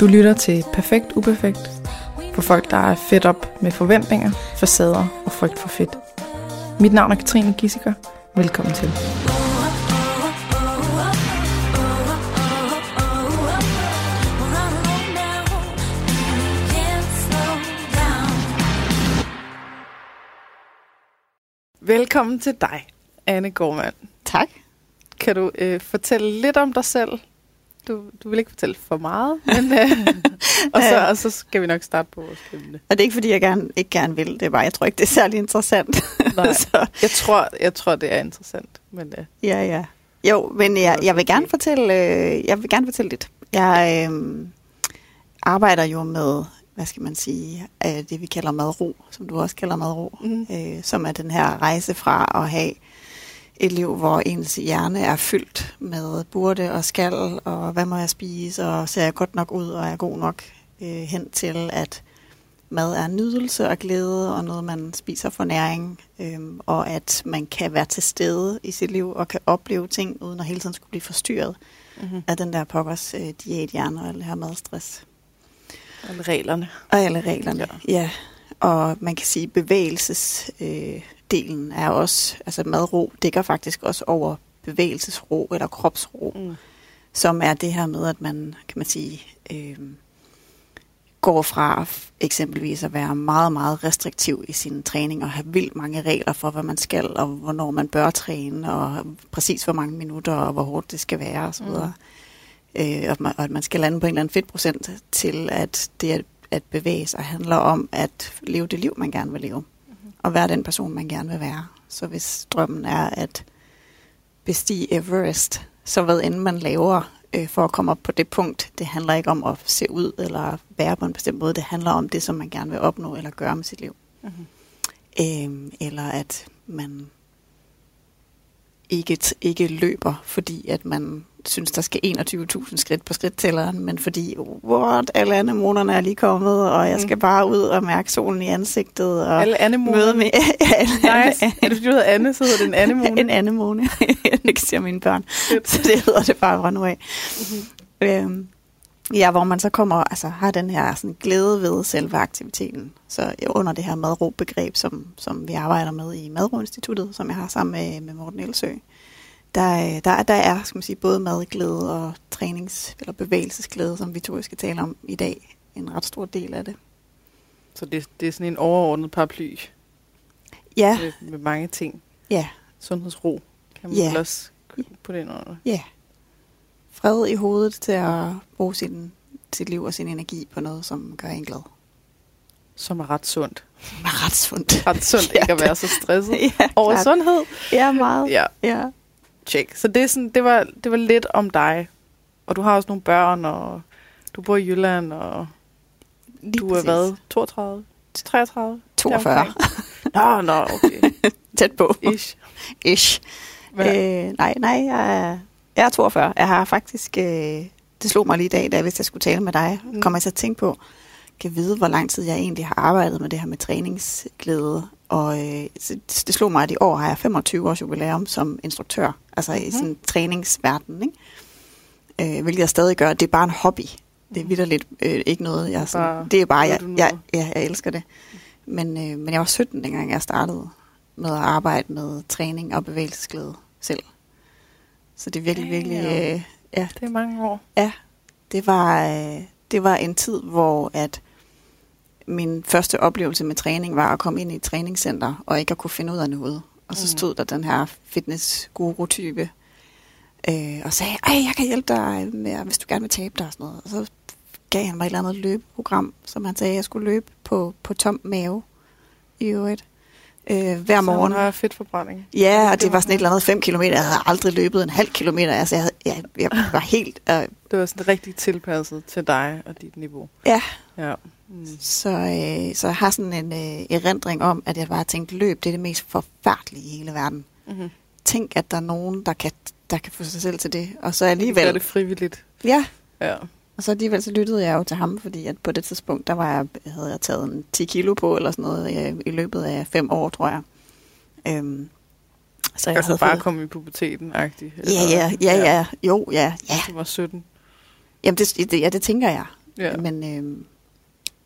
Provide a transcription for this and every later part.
Du lytter til Perfekt Uperfekt for folk, der er fedt op med forventninger, facader og frygt for fedt. Mit navn er Katrine Gissiker. Velkommen til. Velkommen til dig, Anne Gormand. Tak. Kan du øh, fortælle lidt om dig selv? Du, du vil ikke fortælle for meget, men, øh, og, så, og så skal vi nok starte på vores emne. Og det er ikke, fordi jeg gerne, ikke gerne vil. Det er bare, jeg tror ikke, det er særlig interessant. Nej, så, jeg, tror, jeg tror, det er interessant. Men, øh, ja, ja. Jo, men jeg, jeg vil gerne fortælle, øh, jeg vil gerne fortælle lidt. Jeg øh, arbejder jo med, hvad skal man sige, øh, det vi kalder madro, som du også kalder madro, mm. øh, som er den her rejse fra at have et liv, hvor ens hjerne er fyldt med burde og skal, og hvad må jeg spise, og ser jeg godt nok ud, og er god nok øh, hen til, at mad er nydelse og glæde, og noget, man spiser for næring, øh, og at man kan være til stede i sit liv, og kan opleve ting, uden at hele tiden skulle blive forstyrret mm-hmm. af den der pokkers øh, diæthjerne og alle her madstress. Alle reglerne. Og alle reglerne, ja. ja. Og man kan sige, bevægelses... Øh, delen er også, altså madro dækker faktisk også over bevægelsesro eller kropsro, Mm. som er det her med, at man, kan man sige, øh, går fra eksempelvis at være meget, meget restriktiv i sin træning og have vildt mange regler for, hvad man skal, og hvornår man bør træne, og præcis hvor mange minutter, og hvor hårdt det skal være, osv. Mm. Øh, og, man, og at man skal lande på en eller anden fedtprocent til, at det at, at bevæge sig handler om at leve det liv, man gerne vil leve og være den person, man gerne vil være. Så hvis drømmen er at bestige Everest, så hvad end man laver øh, for at komme op på det punkt, det handler ikke om at se ud eller være på en bestemt måde. Det handler om det, som man gerne vil opnå eller gøre med sit liv. Mm-hmm. Øhm, eller at man ikke, ikke løber, fordi at man synes, der skal 21.000 skridt på skridttælleren, men fordi, what, alle anemonerne er lige kommet, og jeg skal mm. bare ud og mærke solen i ansigtet. Og alle anemoner? Møde med, alle, nice. Er det fordi, du hedder Anne, så hedder det en anemone? en anemone. det siger mine børn. så det hedder det bare fra nu af. Mm-hmm. Øhm, ja, hvor man så kommer, altså har den her sådan, glæde ved selve aktiviteten. Så under det her madro-begreb, som, som vi arbejder med i Madro-instituttet, som jeg har sammen med, med Morten Elsø, der, der, der er skal man sige, både madglæde og trænings- eller bevægelsesglæde, som vi to skal tale om i dag, en ret stor del af det. Så det, det er sådan en overordnet paraply? Ja. Med, med mange ting? Ja. Sundhedsro kan man ja. også på den under? Ja. Fred i hovedet til at bruge sin, sit liv og sin energi på noget, som gør en glad. Som er ret sundt. Som er ret sundt. Ret sundt ikke at være så stresset ja, over klart. sundhed. Ja, meget. Ja. ja. Check. Så det, er sådan, det, var, det var lidt om dig. Og du har også nogle børn, og du bor i Jylland, og Lige du er hvad? 32? 33? 42. nå, nå, okay. Tæt på. Ish. Ish. Øh, nej, nej, jeg er, jeg er 42. Jeg har faktisk, øh, det slog mig lige i dag, da hvis jeg skulle tale med dig, mm. kom jeg til at tænke på, kan vide, hvor lang tid jeg egentlig har arbejdet med det her med træningsglæde. Og øh, det slog mig, at i år har jeg 25 års jubilæum som instruktør, altså mm-hmm. i sådan træningsverden, ikke? Øh, hvilket jeg stadig gør. Det er bare en hobby. Det er vidderligt øh, ikke noget, jeg sådan, bare, det er bare, jeg, jeg, jeg, jeg elsker det. Men, øh, men jeg var 17, dengang jeg startede med at arbejde med træning og bevægelsesglæde selv. Så det er virkelig, virkelig... Øh, ja, det er mange år. Ja, det var, øh, det var en tid, hvor at min første oplevelse med træning var at komme ind i et træningscenter og ikke at kunne finde ud af noget. Og så stod der den her fitness-guru-type øh, og sagde, ej, jeg kan hjælpe dig, med, hvis du gerne vil tabe dig og sådan noget. Og så gav han mig et eller andet løbeprogram, som han sagde, at jeg skulle løbe på, på tom mave i øvrigt. Øh, hver morgen. Så fedtforbrænding. Ja, og det, var sådan et eller andet 5 km. Jeg havde aldrig løbet en halv kilometer. Altså, jeg, jeg, jeg var helt... Øh, det var sådan rigtig tilpasset til dig og dit niveau. Ja. ja. Mm. Så, øh, så jeg har sådan en øh, erindring om, at jeg bare tænkte, løb, det er det mest forfærdelige i hele verden. Mm-hmm. Tænk, at der er nogen, der kan, der kan få sig selv til det. Og så alligevel... Det er det frivilligt. Ja. Ja. Og så alligevel så lyttede jeg jo til ham, fordi at på det tidspunkt, der var jeg, havde jeg taget en 10 kilo på, eller sådan noget, øh, i løbet af fem år, tror jeg. Øhm, så jeg altså havde bare fået... komme i puberteten-agtigt? Ja, ja, ja, ja, jo, ja. ja. Du var 17? Jamen, det, det, ja, det tænker jeg. Ja. Men, øh,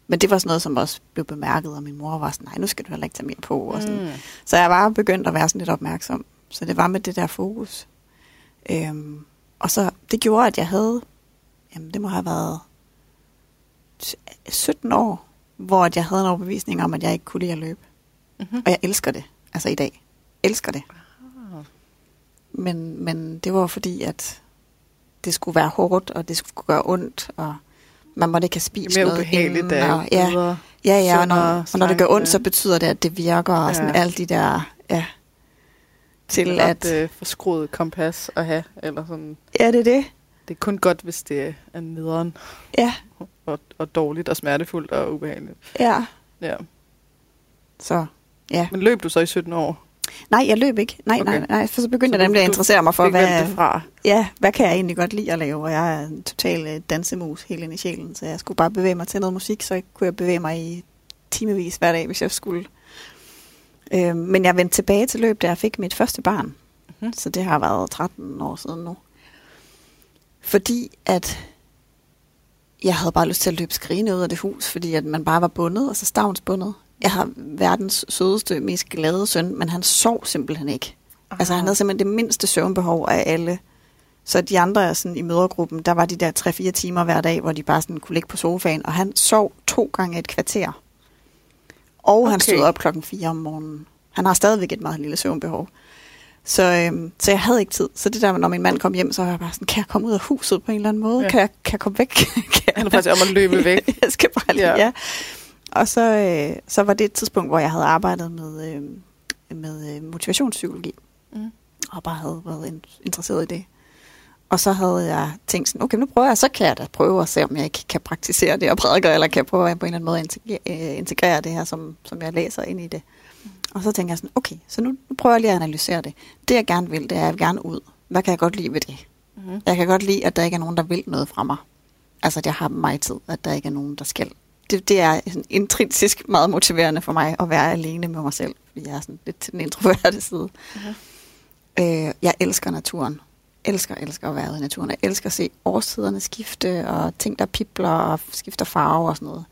men det var sådan noget, som også blev bemærket, og min mor var sådan, nej, nu skal du heller ikke tage mere på. Og sådan. Mm. Så jeg var begyndt at være sådan lidt opmærksom. Så det var med det der fokus. Øhm, og så det gjorde, at jeg havde, jamen det må have været 17 år, hvor jeg havde en overbevisning om, at jeg ikke kunne lide at løbe. Mm-hmm. Og jeg elsker det, altså i dag. Elsker det. Men, men det var fordi, at det skulle være hårdt, og det skulle gøre ondt, og man måtte ikke have spist det noget inden. Og, ja, ja, ja, og når, og når det gør ondt, så betyder det, at det virker, og sådan ja. alle de der, ja, til det er at... Øh, forskruet kompas at have, eller sådan. Ja, det er det. Det er kun godt, hvis det er nederen. Ja. Og, og dårligt og smertefuldt og ubehageligt. Ja. Ja. Så, ja. Men løb du så i 17 år? Nej, jeg løb ikke. Nej, okay. nej, nej. For så begyndte så jeg nemlig at interessere mig for, hvad, fra. Ja, hvad kan jeg egentlig godt lide at lave? Og jeg er en total øh, dansemus helt ind i sjælen, så jeg skulle bare bevæge mig til noget musik, så kunne jeg bevæge mig i timevis hver dag, hvis jeg skulle. Øh, men jeg vendte tilbage til løb, da jeg fik mit første barn. Mm-hmm. Så det har været 13 år siden nu. Fordi at jeg havde bare lyst til at løbe skrigende ud af det hus, fordi at man bare var bundet, altså stavnsbundet. Jeg har verdens sødeste, mest glade søn, men han sov simpelthen ikke. Aha. Altså han havde simpelthen det mindste søvnbehov af alle. Så de andre sådan, i mødergruppen, der var de der 3-4 timer hver dag, hvor de bare sådan kunne ligge på sofaen, og han sov to gange et kvarter. Og okay. han stod op klokken 4 om morgenen. Han har stadigvæk et meget lille søvnbehov. Så, øhm, så jeg havde ikke tid. Så det der, når min mand kom hjem, så var jeg bare sådan, kan jeg komme ud af huset på en eller anden måde? Ja. Kan, jeg, kan jeg komme væk? kan Han er faktisk om at løbe væk. jeg skal bare lige, ja. ja. Og så, øh, så var det et tidspunkt, hvor jeg havde arbejdet med, øh, med øh, motivationspsykologi. Mm. Og bare havde været interesseret i det. Og så havde jeg tænkt sådan, okay, nu prøver jeg, så kan jeg da prøve at se, om jeg ikke kan praktisere det og prædike, eller kan jeg prøve at på en eller anden måde integrere, øh, integrere det her, som, som jeg læser ind i det. Og så tænker jeg sådan, okay, så nu, nu prøver jeg lige at analysere det. Det jeg gerne vil, det er, at jeg vil gerne ud. Hvad kan jeg godt lide ved det? Mm-hmm. Jeg kan godt lide, at der ikke er nogen, der vil noget fra mig. Altså, at jeg har mig tid, at der ikke er nogen, der skal. Det, det er sådan intrinsisk meget motiverende for mig at være alene med mig selv, fordi jeg er sådan lidt til den introverte side. Mm-hmm. Øh, jeg elsker naturen. Elsker, elsker at være ude i naturen. Jeg elsker at se årstiderne skifte, og ting, der pipler og skifter farve og sådan noget.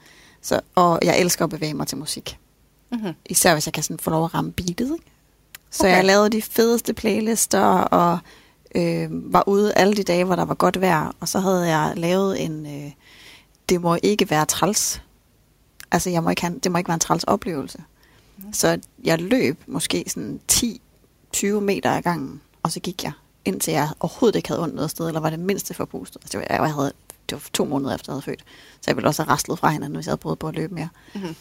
Så, og jeg elsker at bevæge mig til musik. Mm-hmm. Især hvis jeg kan sådan få lov at ramme beatet. Ikke? Så okay. jeg lavede de fedeste playlister, og øh, var ude alle de dage, hvor der var godt vejr. Og så havde jeg lavet en, øh, det må ikke være træls. Altså, jeg må ikke have, det må ikke være en træls oplevelse. Mm. Så jeg løb måske sådan 10-20 meter ad gangen, og så gik jeg, indtil jeg overhovedet ikke havde ondt noget sted, eller var det mindste forpustet. Altså, det, var, jeg havde, det var to måneder efter, jeg havde født. Så jeg ville også have rastlet fra hinanden, hvis jeg havde prøvet på at løbe mere. Mm-hmm.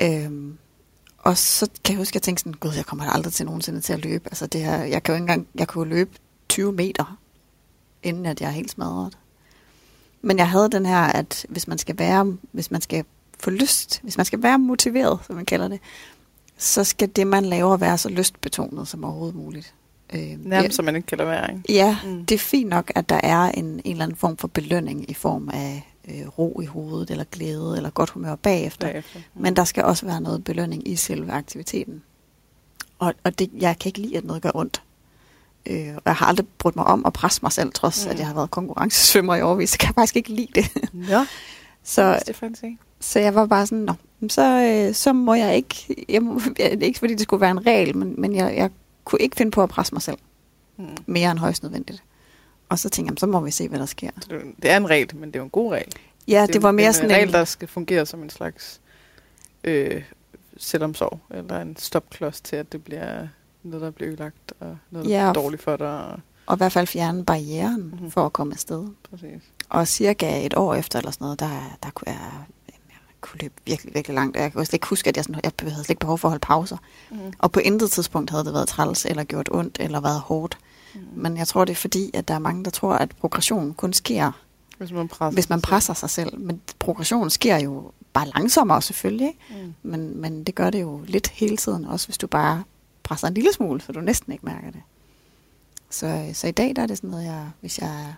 Øhm, og så kan jeg huske, at jeg tænkte sådan, gud, jeg kommer aldrig til nogensinde til at løbe. Altså det her, jeg kan jo ikke engang, jeg kunne løbe 20 meter, inden at jeg er helt smadret. Men jeg havde den her, at hvis man skal være, hvis man skal få lyst, hvis man skal være motiveret, som man kalder det, så skal det, man laver, være så lystbetonet som overhovedet muligt. Øh, Nærmest, som man ikke kan lade være, ikke? Ja, mm. det er fint nok, at der er en, en eller anden form for belønning i form af øh, ro i hovedet, eller glæde, eller godt humør bagefter. bagefter. Mm. Men der skal også være noget belønning i selve aktiviteten. Og, og det, jeg kan ikke lide, at noget gør ondt. Øh, og jeg har aldrig brudt mig om at presse mig selv, trods mm. at jeg har været konkurrencesvømmer i årvis, så kan jeg faktisk ikke lide det. Ja, så, så jeg var bare sådan, Nå, så, øh, så må jeg ikke, jeg må, ikke fordi det skulle være en regel, men, men jeg, jeg kunne ikke finde på at presse mig selv. Mm. Mere end højst nødvendigt. Og så tænkte jeg, så må vi se, hvad der sker. Det er en regel, men det er jo en god regel. Ja, det, det var mere en, sådan en... regel, der skal fungere som en slags øh, selvomsorg, eller en stopklods til, at det bliver noget, der bliver ødelagt, og noget, der ja, bliver dårligt for dig. Og, og i hvert fald fjerne barrieren mm-hmm. for at komme afsted. Præcis. Og cirka et år efter, eller sådan noget, der, der kunne jeg, jeg kunne løbe virkelig, virkelig langt. Jeg kunne slet ikke huske, at jeg, sådan, jeg havde slet ikke behov for at holde pauser. Mm. Og på intet tidspunkt havde det været træls, eller gjort ondt, eller været hårdt. Mm. Men jeg tror, det er fordi, at der er mange, der tror, at progression kun sker, hvis man presser, hvis man presser sig selv. Men progression sker jo bare langsommere selvfølgelig, ikke? Mm. Men, men det gør det jo lidt hele tiden, også hvis du bare presser en lille smule, så du næsten ikke mærker det. Så, så i dag der er det sådan noget, jeg, hvis jeg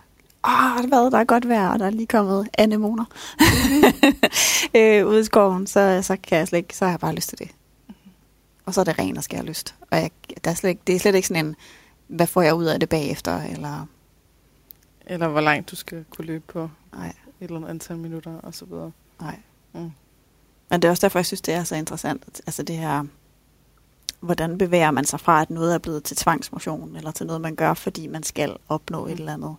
åh, hvad, der er godt vejr, og der er lige kommet anemoner øh, ude i skoven, så, så kan jeg slet ikke, så har jeg bare lyst til det. Mm-hmm. Og så er det ren og skær lyst. Og jeg, der er slet ikke, det er slet ikke sådan en, hvad får jeg ud af det bagefter, eller... Eller hvor langt du skal kunne løbe på Nej. eller andet antal minutter og så videre. Nej. Mm. Men det er også derfor, jeg synes, det er så interessant. Altså det her, hvordan bevæger man sig fra, at noget er blevet til tvangsmotion, eller til noget, man gør, fordi man skal opnå mm. et eller andet,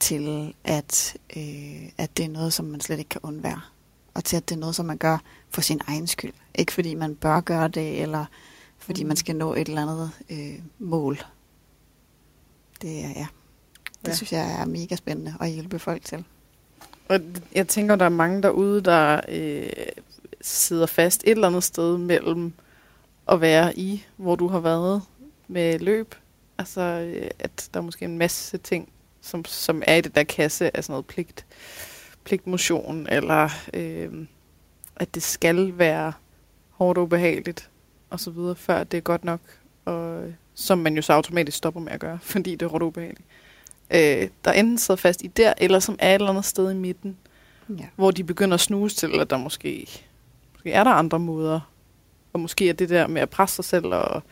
til at, øh, at det er noget, som man slet ikke kan undvære. Og til at det er noget, som man gør for sin egen skyld. Ikke fordi man bør gøre det, eller fordi mm. man skal nå et eller andet øh, mål. Det er, ja. Det ja. synes jeg er mega spændende at hjælpe folk til. Og jeg tænker, der er mange derude, der øh, sidder fast et eller andet sted mellem at være i, hvor du har været med løb. Altså, øh, at der er måske en masse ting, som, som er i det der kasse af sådan noget pligt, pligtmotion, eller øh, at det skal være hårdt og ubehageligt, og så videre, før det er godt nok, og som man jo så automatisk stopper med at gøre, fordi det er og ubehageligt. Øh, der enten sidder fast i der, eller som er et eller andet sted i midten, ja. hvor de begynder at snuse til, at der måske, måske er der andre måder, og måske er det der med at presse sig selv og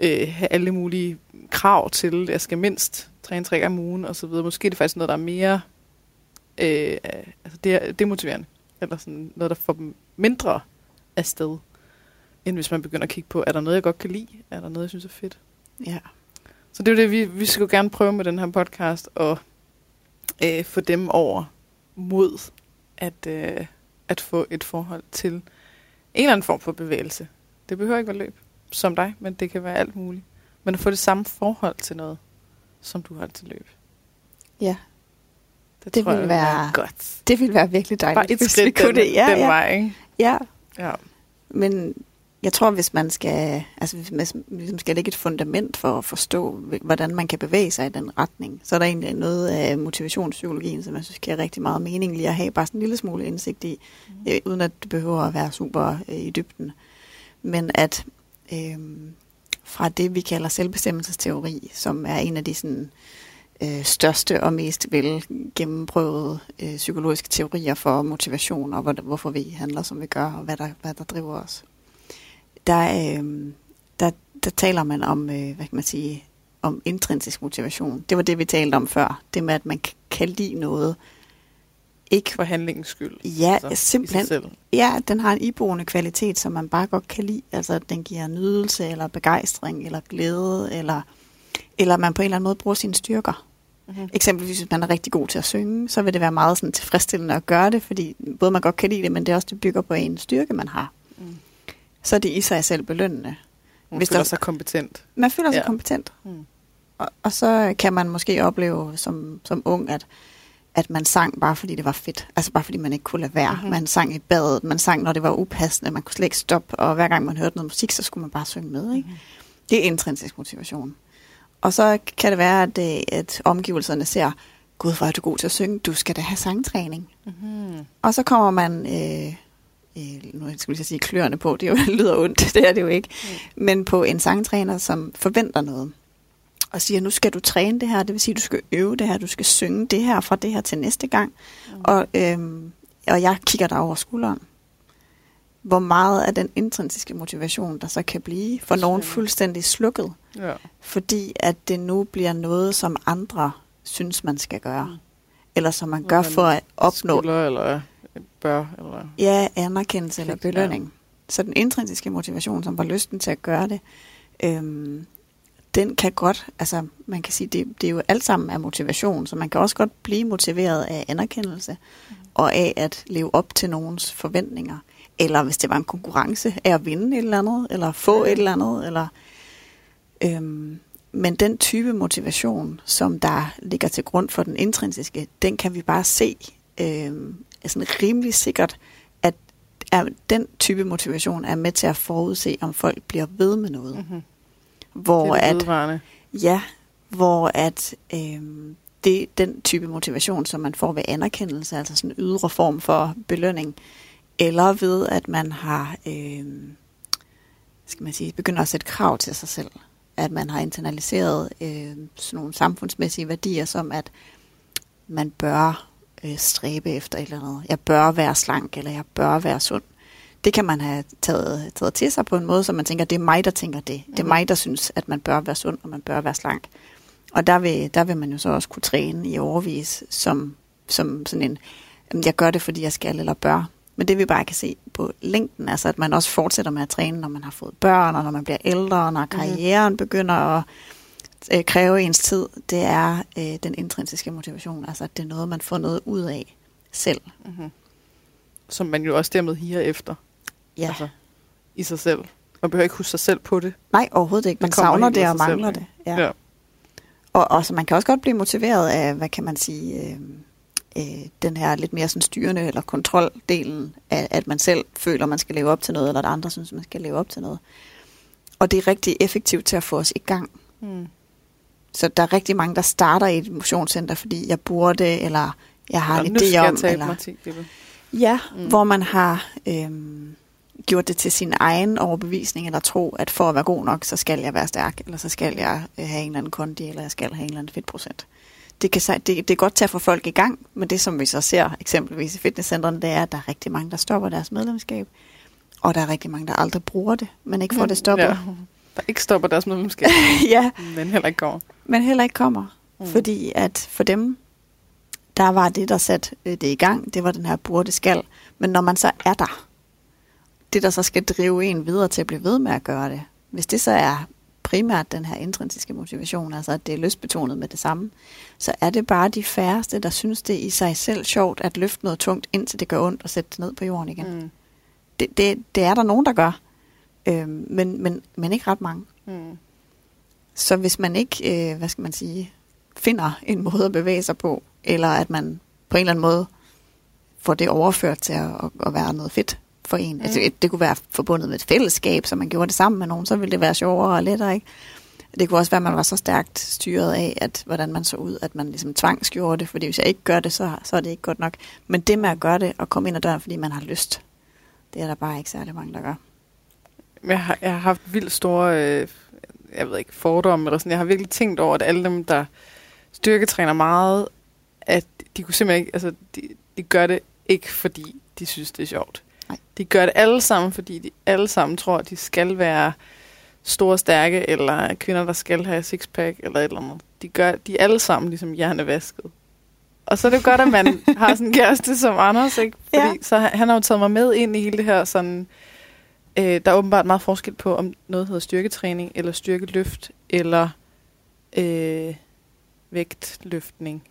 øh, have alle mulige krav til, at jeg skal mindst træne tre gange om ugen og så videre. Måske er det faktisk noget, der er mere øh, altså det er demotiverende. Eller sådan noget, der får dem mindre afsted, end hvis man begynder at kigge på, er der noget, jeg godt kan lide? Er der noget, jeg synes er fedt? Ja. Så det er det, vi, vi skal gerne prøve med den her podcast, og øh, få dem over mod at, øh, at få et forhold til en eller anden form for bevægelse. Det behøver ikke være løb, som dig, men det kan være alt muligt. Men at få det samme forhold til noget, som du har til løb. Ja. Det, det tror vil jeg, være godt. Det ville være virkelig dejligt, Bare et hvis skridt vi kunne den, det. Ja, den ja. vej, ikke? Ja. ja. Men jeg tror, hvis man skal, altså hvis man ligesom skal lægge et fundament for at forstå, hvordan man kan bevæge sig i den retning, så er der egentlig noget af motivationspsykologien, som jeg synes giver rigtig meget mening lige at have bare sådan en lille smule indsigt i, mm. øh, uden at det behøver at være super øh, i dybden. Men at øh, fra det, vi kalder selvbestemmelsesteori, som er en af de sådan, øh, største og mest vel gennemprøvede øh, psykologiske teorier for motivation, og hvor, hvorfor vi handler, som vi gør, og hvad der, hvad der driver os der, øh, der, der taler man om, øh, hvad kan man sige, om intrinsisk motivation. Det var det, vi talte om før. Det med, at man kan lide noget. Ikke for handlingens skyld. Ja, altså, simpelthen. Ja, den har en iboende kvalitet, som man bare godt kan lide. Altså, den giver nydelse, eller begejstring, eller glæde, eller, eller man på en eller anden måde bruger sine styrker. Mm-hmm. Eksempelvis, hvis man er rigtig god til at synge, så vil det være meget sådan tilfredsstillende at gøre det, fordi både man godt kan lide det, men det er også det bygger på en styrke, man har. Så er det i sig selv belønnende. Man hvis føler der, sig kompetent. Man føler sig ja. kompetent. Mm. Og, og så kan man måske opleve som, som ung, at, at man sang bare fordi det var fedt. Altså bare fordi man ikke kunne lade være. Mm-hmm. Man sang i badet, man sang når det var upassende, man kunne slet ikke stoppe, og hver gang man hørte noget musik, så skulle man bare synge med. Ikke? Mm-hmm. Det er intrinsisk motivation. Og så kan det være, at, det, at omgivelserne ser, gud, hvor er du god til at synge, du skal da have sangtræning. Mm-hmm. Og så kommer man øh, øh, nu skulle jeg sige kløerne på, det, jo, det lyder ondt, det er det jo ikke, mm. men på en sangtræner, som forventer noget, og siger, nu skal du træne det her, det vil sige, du skal øve det her, du skal synge det her fra det her til næste gang, mm. og, øhm, og jeg kigger der over skulderen. Hvor meget af den intrinsiske motivation, der så kan blive for nogen fuldstændig slukket, ja. fordi at det nu bliver noget, som andre synes, man skal gøre. Mm. Eller som man gør for at opnå... Skylder, eller bør? Eller? Ja, anerkendelse eller belønning. Ja. Så den intrinsiske motivation, som var lysten til at gøre det, øhm, den kan godt, altså man kan sige, det, det er jo alt sammen af motivation, så man kan også godt blive motiveret af anerkendelse, mm. og af at leve op til nogens forventninger. Eller hvis det var en konkurrence af at vinde et eller andet, eller få et eller andet, eller... Øhm, men den type motivation, som der ligger til grund for den intrinsiske, den kan vi bare se øhm, er sådan rimelig sikkert, at er, den type motivation er med til at forudse, om folk bliver ved med noget. Mm-hmm. Hvor det er at, Ja, hvor at øhm, det den type motivation, som man får ved anerkendelse, altså sådan en ydre form for belønning, eller ved at man har, øhm, skal man sige, begynder at sætte krav til sig selv. At man har internaliseret øh, sådan nogle samfundsmæssige værdier, som at man bør øh, stræbe efter et eller andet. Jeg bør være slank, eller jeg bør være sund. Det kan man have taget, taget til sig på en måde, så man tænker, det er mig, der tænker det. Det er mhm. mig, der synes, at man bør være sund, og man bør være slank. Og der vil, der vil man jo så også kunne træne i overvis, som som sådan en, jamen, jeg gør det, fordi jeg skal eller bør. Men det vi bare kan se på længden, altså at man også fortsætter med at træne, når man har fået børn, og når man bliver ældre, og når karrieren mm. begynder at øh, kræve ens tid, det er øh, den intrinsiske motivation. Altså at det er noget, man får noget ud af selv. Mm-hmm. Som man jo også dermed higer efter. Ja. Altså, i sig selv. Man behøver ikke huske sig selv på det. Nej, overhovedet ikke. Man savner det og selv, mangler ikke? det. Ja. Ja. Og, og så man kan også godt blive motiveret af, hvad kan man sige, øh, øh, den her lidt mere sådan styrende eller kontroldelen af, at man selv føler, man skal leve op til noget, eller at andre synes, man skal leve op til noget. Og det er rigtig effektivt til at få os i gang. Mm. Så der er rigtig mange, der starter i et motionscenter, fordi jeg burde, eller jeg har en idé jeg om, tabe eller mig 10 kilo. ja, Mm. mm. hvor man har øhm, gjort det til sin egen overbevisning, eller tro, at for at være god nok, så skal jeg være stærk, eller så skal jeg øh, have en eller anden kondi, eller jeg skal have en eller anden fedtprocent. Det, kan, det, det er godt til at få folk i gang, men det som vi så ser eksempelvis i fitnesscentrene, det er, at der er rigtig mange, der stopper deres medlemskab, og der er rigtig mange, der aldrig bruger det, men ikke får det stoppet. Ja. Der ikke stopper deres medlemskab, ja, men heller ikke går. Men heller ikke kommer. Mm. Fordi at for dem, der var det, der satte øh, det i gang, det var den her burde skal. Men når man så er der, det der så skal drive en videre til at blive ved med at gøre det, hvis det så er primært den her intrinsiske motivation, altså at det er lystbetonet med det samme, så er det bare de færreste, der synes det i sig selv sjovt at løfte noget tungt, indtil det gør ondt og sætte det ned på jorden igen. Mm. Det, det, det er der nogen, der gør, øhm, men, men, men ikke ret mange. Mm. Så hvis man ikke, øh, hvad skal man sige, finder en måde at bevæge sig på, eller at man på en eller anden måde får det overført til at, at, at være noget fedt for en. Mm. Altså, det, kunne være forbundet med et fællesskab, så man gjorde det sammen med nogen, så ville det være sjovere og lettere, ikke? Det kunne også være, at man var så stærkt styret af, at hvordan man så ud, at man ligesom tvangsgjorde det, fordi hvis jeg ikke gør det, så, så er det ikke godt nok. Men det med at gøre det og komme ind ad døren, fordi man har lyst, det er der bare ikke særlig mange, der gør. Jeg har, jeg har haft vildt store, øh, jeg ved ikke, fordomme eller sådan. Jeg har virkelig tænkt over, at alle dem, der styrketræner meget, at de kunne simpelthen ikke, altså de, de gør det ikke, fordi de synes, det er sjovt. Nej. De gør det alle sammen, fordi de alle sammen tror, at de skal være store, stærke, eller kvinder, der skal have sixpack, eller et eller andet. De, gør, de er alle sammen ligesom hjernevasket. Og så er det jo godt, at man har sådan en kæreste som Anders, ikke? Fordi Ja. så han han har jo taget mig med ind i hele det her sådan... Øh, der er åbenbart meget forskel på, om noget hedder styrketræning, eller styrkeløft, eller øh, vægtløftning.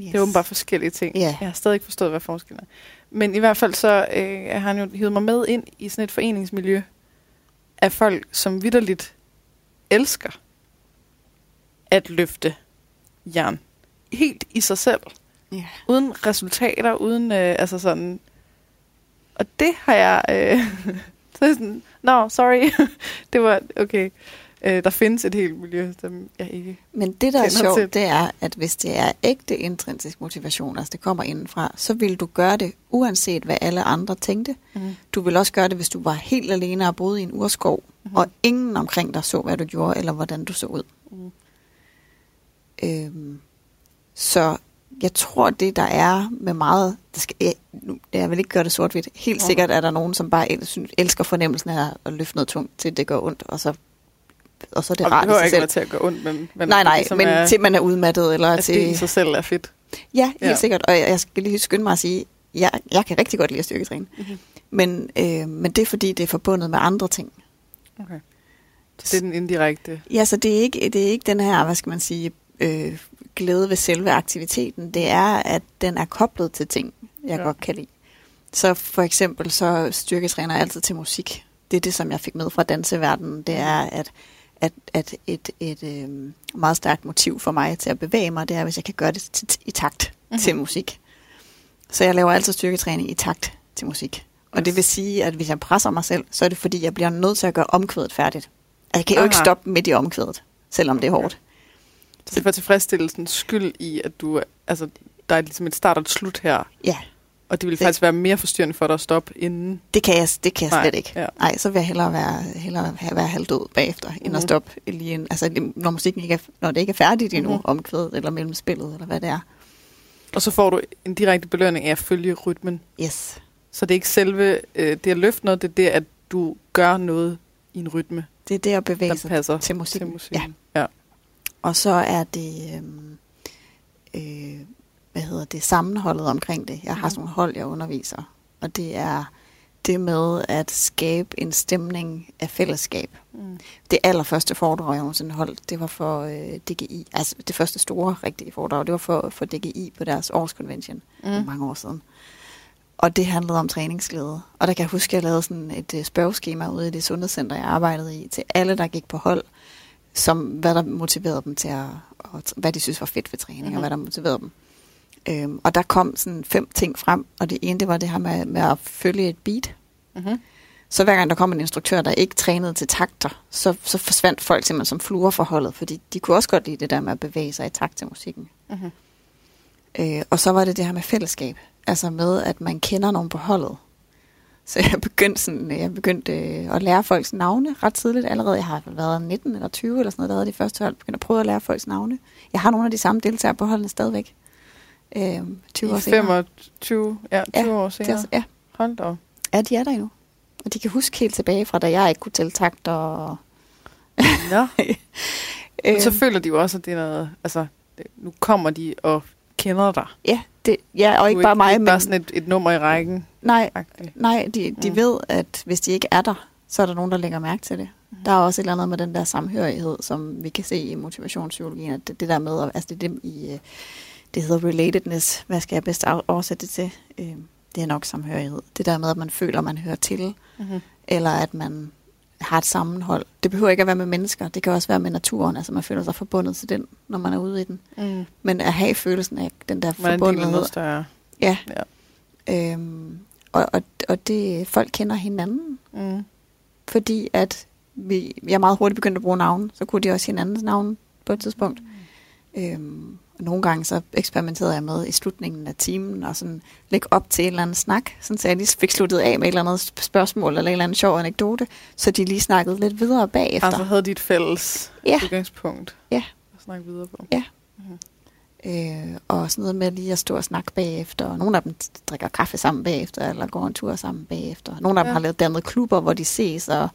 Yes. Det er åbenbart forskellige ting. Ja. Jeg har stadig ikke forstået, hvad forskellen er. Men i hvert fald så øh, har han jo hivet mig med ind i sådan et foreningsmiljø af folk, som vidderligt elsker at løfte jern. Helt i sig selv. Ja. Uden resultater, uden øh, altså sådan... Og det har jeg... Øh, så er jeg sådan, no, sorry. det var, okay. Øh, der findes et helt miljø, som jeg ikke... Men det, der er sjovt, til. det er, at hvis det er ægte intrinsisk motivation, altså det kommer indenfra, så vil du gøre det, uanset hvad alle andre tænkte. Mm. Du vil også gøre det, hvis du var helt alene og boede i en urskov, mm-hmm. og ingen omkring dig så, hvad du gjorde, eller hvordan du så ud. Mm. Øhm, så jeg tror, det der er med meget, der skal, jeg, nu, jeg vil ikke gøre det sort-hvidt, helt Ja. sikkert er der nogen, som bare elsker fornemmelsen af at løfte noget tungt, til det gør ondt, og så, og så er det Og det rart i behøver sig ikke selv. til at gå ondt, men, men nej, nej, ligesom men er, til man er udmattet, eller at til... det i sig selv er fedt. Ja, helt Ja. sikkert. Og jeg jeg skal lige skynde mig at sige, jeg, jeg kan rigtig godt lide at styrketræne. Mhm. Men, øh, men det er fordi, det er forbundet med andre ting. Okay. Så det er den indirekte. Ja, så det er ikke, det er ikke den her, hvad skal man sige, øh, glæde ved selve aktiviteten. Det er, at den er koblet til ting, jeg Ja. godt kan lide. Så for eksempel, så styrketræner jeg altid til musik. Det er det, som jeg fik med fra danseverdenen. Det er, at, at, at et, et øh, meget stærkt motiv for mig til at bevæge mig, det er, hvis jeg kan gøre det til, i takt Mhm. mm-hmm. til musik. Så jeg laver altid styrketræning i takt til musik. Og Yes. det vil sige, at hvis jeg presser mig selv, så er det fordi, jeg bliver nødt til at gøre omkvædet færdigt. Jeg kan jo ikke Aha. stoppe midt i omkvædet, selvom det er hårdt. Så det tilfredsstillelsens skyld i, at du, altså, der er ligesom et start og et slut her. Ja, Og det vil Det- faktisk være mere forstyrrende for dig at stoppe inden. det kan jeg, det kan jeg Nej, slet ikke. ja. Nej, så vil jeg hellere være, hellere have- være halvdød bagefter, end Mhm. at stoppe lige en, altså, når musikken ikke er, når det ikke er færdigt endnu, Mhm. mm-hmm. omkvædet eller mellem spillet, eller hvad det er. Og så får du en direkte belønning af at følge rytmen. Yes. Så det er ikke selve øh, det at løfte noget, det er det, at du gør noget i en rytme, Det er det at bevæge sig passer til musikken. til musikken. Ja. ja. Og så er det, øhm, øh, hvad hedder det, sammenholdet omkring det. Jeg har sådan nogle hold, jeg underviser, og det er det med at skabe en stemning af fællesskab. Mm. Det allerførste foredrag, jeg nogensinde holdt, det var for øh, DGI. Altså det første store rigtige foredrag, det var for, for DGI på deres årskonvention mm. mange år siden. Og det handlede om træningsglæde. Og der kan jeg huske, at jeg lavede sådan et øh, spørgeskema ude i det sundhedscenter, jeg arbejdede i, til alle, der gik på hold, som hvad der motiverede dem til at, og hvad de synes var fedt ved træning, mm-hmm. og hvad der motiverede dem. Øhm, og der kom sådan fem ting frem, og det ene, det var det her med, med at følge et beat. Mm-hmm. Så hver gang der kom en instruktør, der ikke trænede til takter, så, så forsvandt folk simpelthen som fluer for holdet, fordi de kunne også godt lide det der med at bevæge sig i takt til musikken. Mm-hmm. Øh, og så var det det her med fællesskab, altså med, at man kender nogen på holdet. Så jeg begyndte, sådan, jeg begyndte øh, at lære folks navne ret tidligt allerede. Jeg har været 19 eller 20 eller sådan noget, der havde de første hold. Begyndte at prøve at lære folks navne. Jeg har nogle af de samme deltagere på holdene stadigvæk. Øh, 20 år senere. 25, ja, 20 Ja, år Det senere. er, ja, Hold da ja, de er der jo. Og de kan huske helt tilbage fra, da jeg ikke kunne tælle takter. Og, Nå. Men øh, så føler de jo også, at det er noget... Altså, det, nu kommer de og kender dig. ja, det, ja, og ikke bare mig, ikke men... bare sådan et, et nummer i rækken. Nej. Nej, de, de Mm. mm. ved, at hvis de ikke er der, så er der nogen, der lægger mærke til det. Mm. Der er også et eller andet med den der samhørighed, som vi kan se i motivationspsykologien, at det, det der med, altså det, det, i, øh, det hedder relatedness, hvad skal jeg bedst oversætte det til? Øh, Det er nok samhørighed. Det der med, at man føler, at man hører til, Mm-hmm. eller at man har et sammenhold. Det behøver ikke at være med mennesker, det kan også være med naturen, altså man føler sig forbundet til den, når man er ude i den. Mm. Men at have følelsen af den der er af forbundethed. noget større. Ja. Ja. Øhm, og, og, og det, folk kender hinanden, Mm. fordi at vi, jeg meget hurtigt begyndt at bruge navn, så kunne de også hinandens navn på et tidspunkt. Øhm, og nogle gange så eksperimenterede jeg med i slutningen af timen og sådan lægge op til en eller anden snak, sådan så jeg lige fik sluttet af med et eller andet spørgsmål eller en eller anden sjov anekdote, så de lige snakkede lidt videre bagefter. Altså havde de et fælles Ja. udgangspunkt Ja. at snakke videre på. Ja. Mhm. Øh, og sådan noget med lige at stå og snakke bagefter. Og nogle af dem drikker kaffe sammen bagefter, eller går en tur sammen bagefter. Nogle af dem Ja. har lavet dannet klubber, hvor de ses og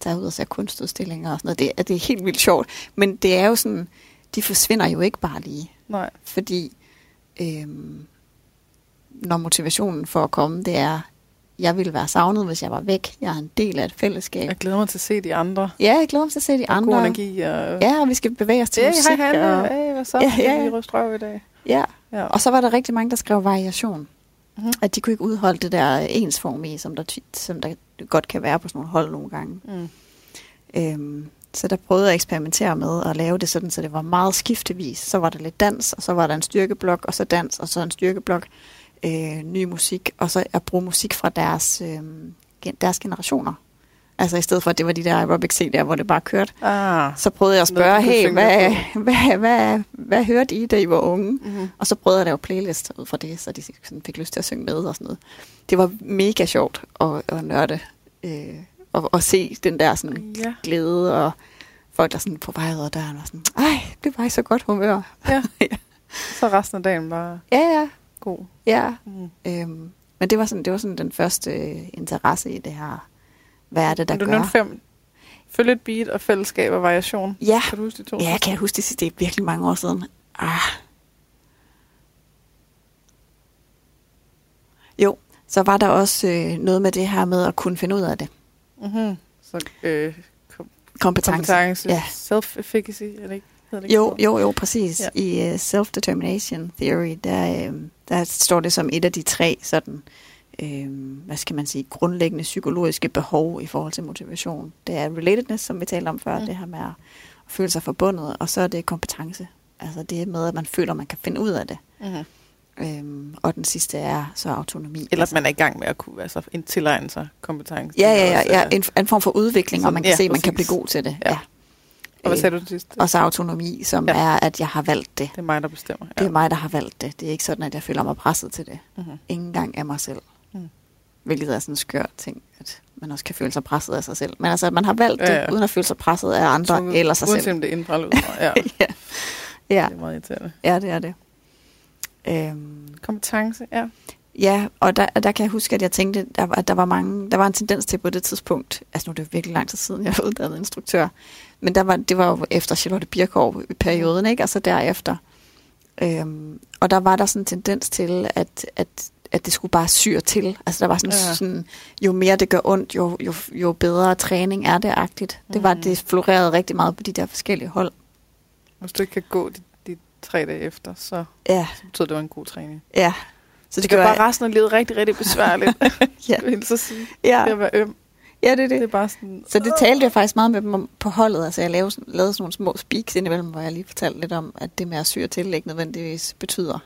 tager ud og ser kunstudstillinger og sådan noget. Det, er- det er helt vildt sjovt. Men det er jo sådan, de forsvinder jo ikke bare lige. Nej. Fordi øhm, når motivationen for at komme, det er, jeg ville være savnet, hvis jeg var væk. Jeg er en del af et fællesskab. Jeg glæder mig til at se de andre. Ja, jeg glæder mig til at se de God andre. energi. Og... Ja, og vi skal bevæge os til Hey, musik. hej Hanne. og, Hey, hvad så? Ja, ja. Vi i dag. ja, Ja. Og så var der rigtig mange, der skrev variation. Mhm. Mm. At de kunne ikke udholde det der ensformige, som der, som der godt kan være på sådan nogle hold nogle gange. Mm. Øhm, så der prøvede jeg at eksperimentere med at lave det sådan, så det var meget skiftevis. Så var der lidt dans, og så var der en styrkeblok, og så dans, og så en styrkeblok, øh, ny musik, og så at bruge musik fra deres, øh, deres generationer. Altså i stedet for, at det var de der aerobic CD'er, hvor det bare kørte. Ah. Så prøvede jeg at Noget, spørge, kunne hey, hvad, hvad, hvad, hvad, hvad hørte I, da I var unge? Mm-hmm. Og så prøvede jeg at lave playlister ud fra det, så de sådan fik lyst til at synge med og sådan noget. Det var mega sjovt at, at nørde øh, og, og se den der sådan Ja. glæde og folk der sådan på vej ud af døren og sådan, ej, det var i så godt humør. Ja. Ja. Så resten af dagen bare Ja, ja, god. ja. Mm. Øhm, men det var, sådan, det var sådan den første øh, interesse i det her. Hvad er det, der Men du gør? nævnte fem. Følg et beat og fællesskab og variation. Ja, Kan du huske de to? ja, jeg kan huske det. Det er virkelig mange år siden. Ah. Jo, så var der også øh, noget med det her med at kunne finde ud af det. Mm-hmm. Så øh, kom- Kompetence. kompetence, Ja. self-efficacy, er det ikke? Det Jo, jo, jo, præcis. Ja. I uh, self-determination theory, der, uh, der står det som et af de tre sådan, uh, hvad skal man sige, grundlæggende psykologiske behov i forhold til motivation. Det er relatedness, som vi talte om før, mm. det her med at føle sig forbundet, og så er det kompetence. Altså det med, at man føler, at man kan finde ud af det. Mm-hmm. Um, og den sidste er så autonomi. Eller at altså, man er i gang med at kunne altså, en- tilegne sig kompetence. Ja, ja, Det ja, også, ja øh, en, en form for udvikling, og man kan ja, se, at man kan blive god til det. Ja. Ja. Og hvad Øh, sagde du sidst? Og så autonomi, som Ja. ja. er, at jeg har valgt det. Det er mig, der bestemmer. Det er mig, der har valgt det. Det er ikke sådan, at jeg føler mig presset til det. Mm-hmm. Ingen engang af mig selv. Mm. Hvilket er sådan en skør ting, at man også kan føle sig presset af sig selv. Men altså, at man har valgt Ja, det, ja. uden at føle sig presset af andre eller sig Uanset selv. om det er indfra eller. Ja, ja. ja, det er meget irriterende. ja, det er det. Øhm, Kompetence, ja. ja, og der, der kan jeg huske, at jeg tænkte, der, var- at der var, mange, der var en tendens til på det tidspunkt, altså nu er det jo virkelig lang tid siden, jeg var uddannet instruktør, men der var, det var jo efter Charlotte Birkov i perioden, ikke? og så derefter, Øhm, og der var der sådan en tendens til, at, at, at det skulle bare syre til. Altså der var sådan, Ja. sådan jo mere det gør ondt, jo, jo, jo bedre træning er det agtigt. Det var, Mhm. det florerede rigtig meget på de der forskellige hold. Hvis du ikke kan gå de tre dage efter, så, Ja, så betyder det, var en god træning. ja. Så Det det gør bare resten af livet rigtig, rigtig besværligt. Ja. Jeg vil så sige. ja, Det at være øm, ja, det er det det. er bare sådan... Så det talte jeg faktisk meget med dem om på holdet. Altså jeg lavede, lavede sådan nogle små speaks indimellem, hvor jeg lige fortalte lidt om, at det med at syre til ikke nødvendigvis betyder,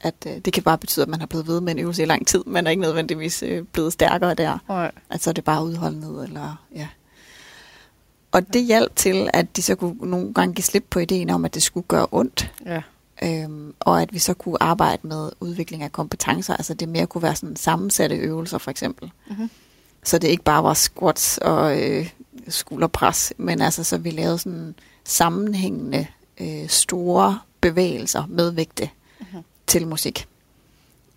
at øh, det kan bare betyde, at man har blevet ved med en øvelse i lang tid, men er ikke nødvendigvis øh, blevet stærkere der. Nej. Altså er det bare udholdenhed, eller ja. Og det hjalp til, at de så kunne nogle gange give slip på ideen om, at det skulle gøre ondt, Ja. øhm, og at vi så kunne arbejde med udvikling af kompetencer. Altså det mere kunne være sådan sammensatte øvelser, for eksempel. Mm-hmm. Så det ikke bare var squats og øh, skulderpres, men altså så vi lavede sådan sammenhængende øh, store bevægelser med vægte Mhm. til musik.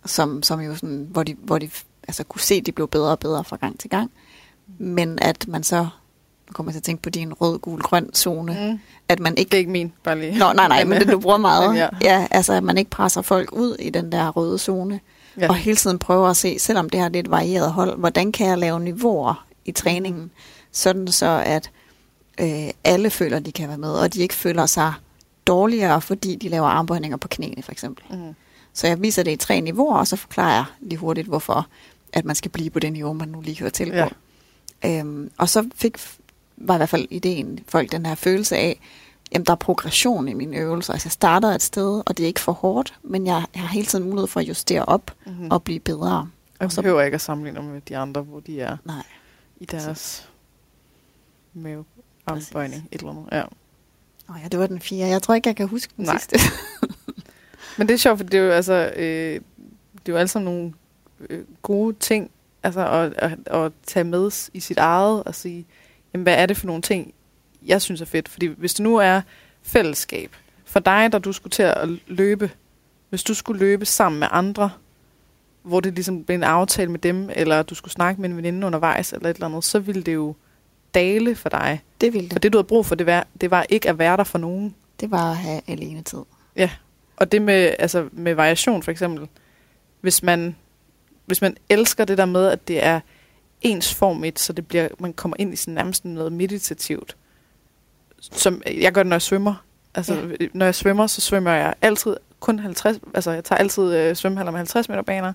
Som, som jo sådan, hvor de, hvor de altså kunne se, at de blev bedre og bedre fra gang til gang. Men at man så, nu kommer jeg til at tænke på din rød, gul, grøn zone, Mm. at man ikke Det er ikke min, bare lige. Nå, nej, nej, men det du bruger meget. Men ja. ja. altså at man ikke presser folk ud i den der røde zone. Ja. Og hele tiden prøver at se, selvom det har lidt varieret hold, hvordan kan jeg lave niveauer i træningen, sådan så at øh, alle føler, de kan være med, og de ikke føler sig dårligere, fordi de laver armbøjninger på knæene, for eksempel. Mm. Så jeg viser det i tre niveauer, og så forklarer jeg lige hurtigt, hvorfor at man skal blive på det niveau, man nu lige hører til på. Ja. Øhm, og så fik, var i hvert fald ideen, folk den her følelse af, jamen der er progression i mine øvelser. Altså jeg starter et sted, og det er ikke for hårdt, men jeg, jeg har hele tiden mulighed for at justere op Mm-hmm. og blive bedre. Jeg så- behøver ikke at sammenligne med de andre, hvor de er Nej. i deres mave armbøjning, et eller andet. Ja. Nå ja, det var den fire. Jeg tror ikke, jeg kan huske den Nej. sidste. Men det er sjovt, for det er jo altså, øh, det er jo alle sammen nogle øh, gode ting, altså at, at, at tage med i sit eget og sige, jamen, hvad er det for nogle ting, jeg synes er fedt? Fordi hvis det nu er fællesskab, for dig, der du skulle til at løbe, hvis du skulle løbe sammen med andre, hvor det ligesom blev en aftale med dem, eller du skulle snakke med en veninde undervejs, eller et eller andet, så ville det jo dale for dig. det ville For det. det, du havde brug for, det var, det var ikke at være der for nogen. Det var at have alene tid. Og det med, altså med variation for eksempel, hvis man, hvis man elsker det der med, at det er ensformigt, så det bliver, man kommer ind i sådan nærmest noget meditativt. Som jeg gør det, når jeg svømmer. Altså, ja. når jeg svømmer, så svømmer jeg altid kun 50, altså jeg tager altid øh, svømmehaller med 50 meter baner.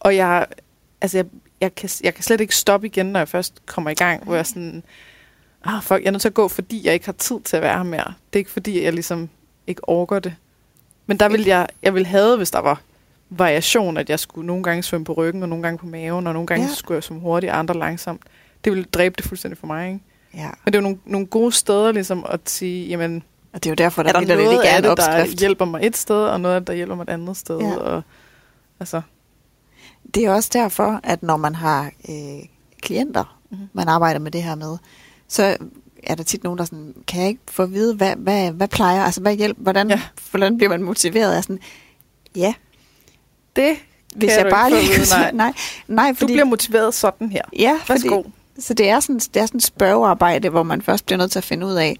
Og jeg, altså jeg, jeg, kan, jeg kan slet ikke stoppe igen, når jeg først kommer i gang, hvor jeg sådan, ah fuck, jeg er nødt til at gå, fordi jeg ikke har tid til at være her mere. Det er ikke fordi, jeg ligesom ikke orker det. Men der vil jeg, jeg vil have, hvis der var variation, at jeg skulle nogle gange svømme på ryggen, og nogle gange på maven, og nogle gange Ja. skulle jeg svømme hurtigt, og andre langsomt. Det ville dræbe det fuldstændig for mig, ikke? Ja. Men det er jo nogle, nogle gode steder ligesom at sige, jamen, Og det er jo derfor, der er der noget ikke er af det, der hjælper mig et sted, og noget af det, der hjælper mig et andet sted. Ja. Og, altså, Det er også derfor, at når man har øh, klienter, Mhm. mm-hmm. man arbejder med det her med, så er der tit nogen, der sådan, kan jeg ikke få at vide, hvad, hvad, hvad plejer, altså hvad hjælp, hvordan, Ja. hvordan bliver man motiveret? Er sådan, ja, det hvis Kan jeg du bare lige... nej. nej, nej, Du fordi... bliver motiveret sådan her. ja, fordi, Værsgo. så det er, sådan, det er sådan et spørgearbejde, hvor man først bliver nødt til at finde ud af,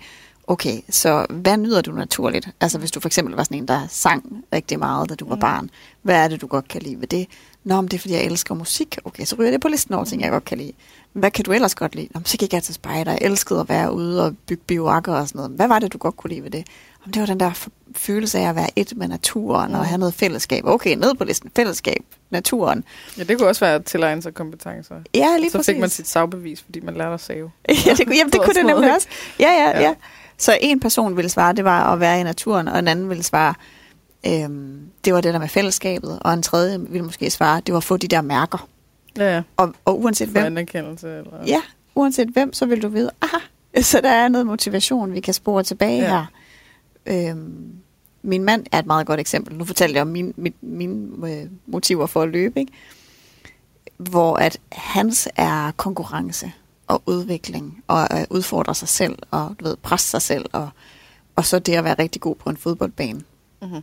okay, så hvad nyder du naturligt? Altså hvis du for eksempel var sådan en, der sang rigtig meget, da du var Mm. barn. Hvad er det, du godt kan lide ved det? Nå, men det er, fordi jeg elsker musik. Okay, så ryger det på listen over ting, jeg godt kan lide. Hvad kan du ellers godt lide? Nå, så gik jeg til spejder. Jeg elskede at være ude og bygge bioakker og sådan noget. Hvad var det, du godt kunne lide ved det? Det var den der følelse af at være et med naturen og Mm. have noget fællesskab. Okay, ned på listen. Fællesskab. Naturen. Ja, det kunne også være at tilegne sig kompetencer. Ja, lige så præcis. fik man sit sagbevis, fordi man lærte at save. ja, det, kunne- jamen, det kunne det nemlig også. Ja, ja, Ja. ja, ja. Så en person ville svare, det var at være i naturen, og en anden ville svare, øhm, det var det der med fællesskabet, og en tredje ville måske svare, det var at få de der mærker. Ja, ja. Og, og uanset For hvem, anerkendelse. Eller... ja, uanset hvem, så vil du vide, aha, så der er noget motivation, vi kan spore tilbage Ja. her. Øhm, min mand er et meget godt eksempel. Nu fortalte jeg om min, mit, mine øh, motiver for at løbe, ikke? hvor at hans er konkurrence og udvikling og at udfordre sig selv og du ved, presse sig selv og, og så det at være rigtig god på en fodboldbane. Mm-hmm.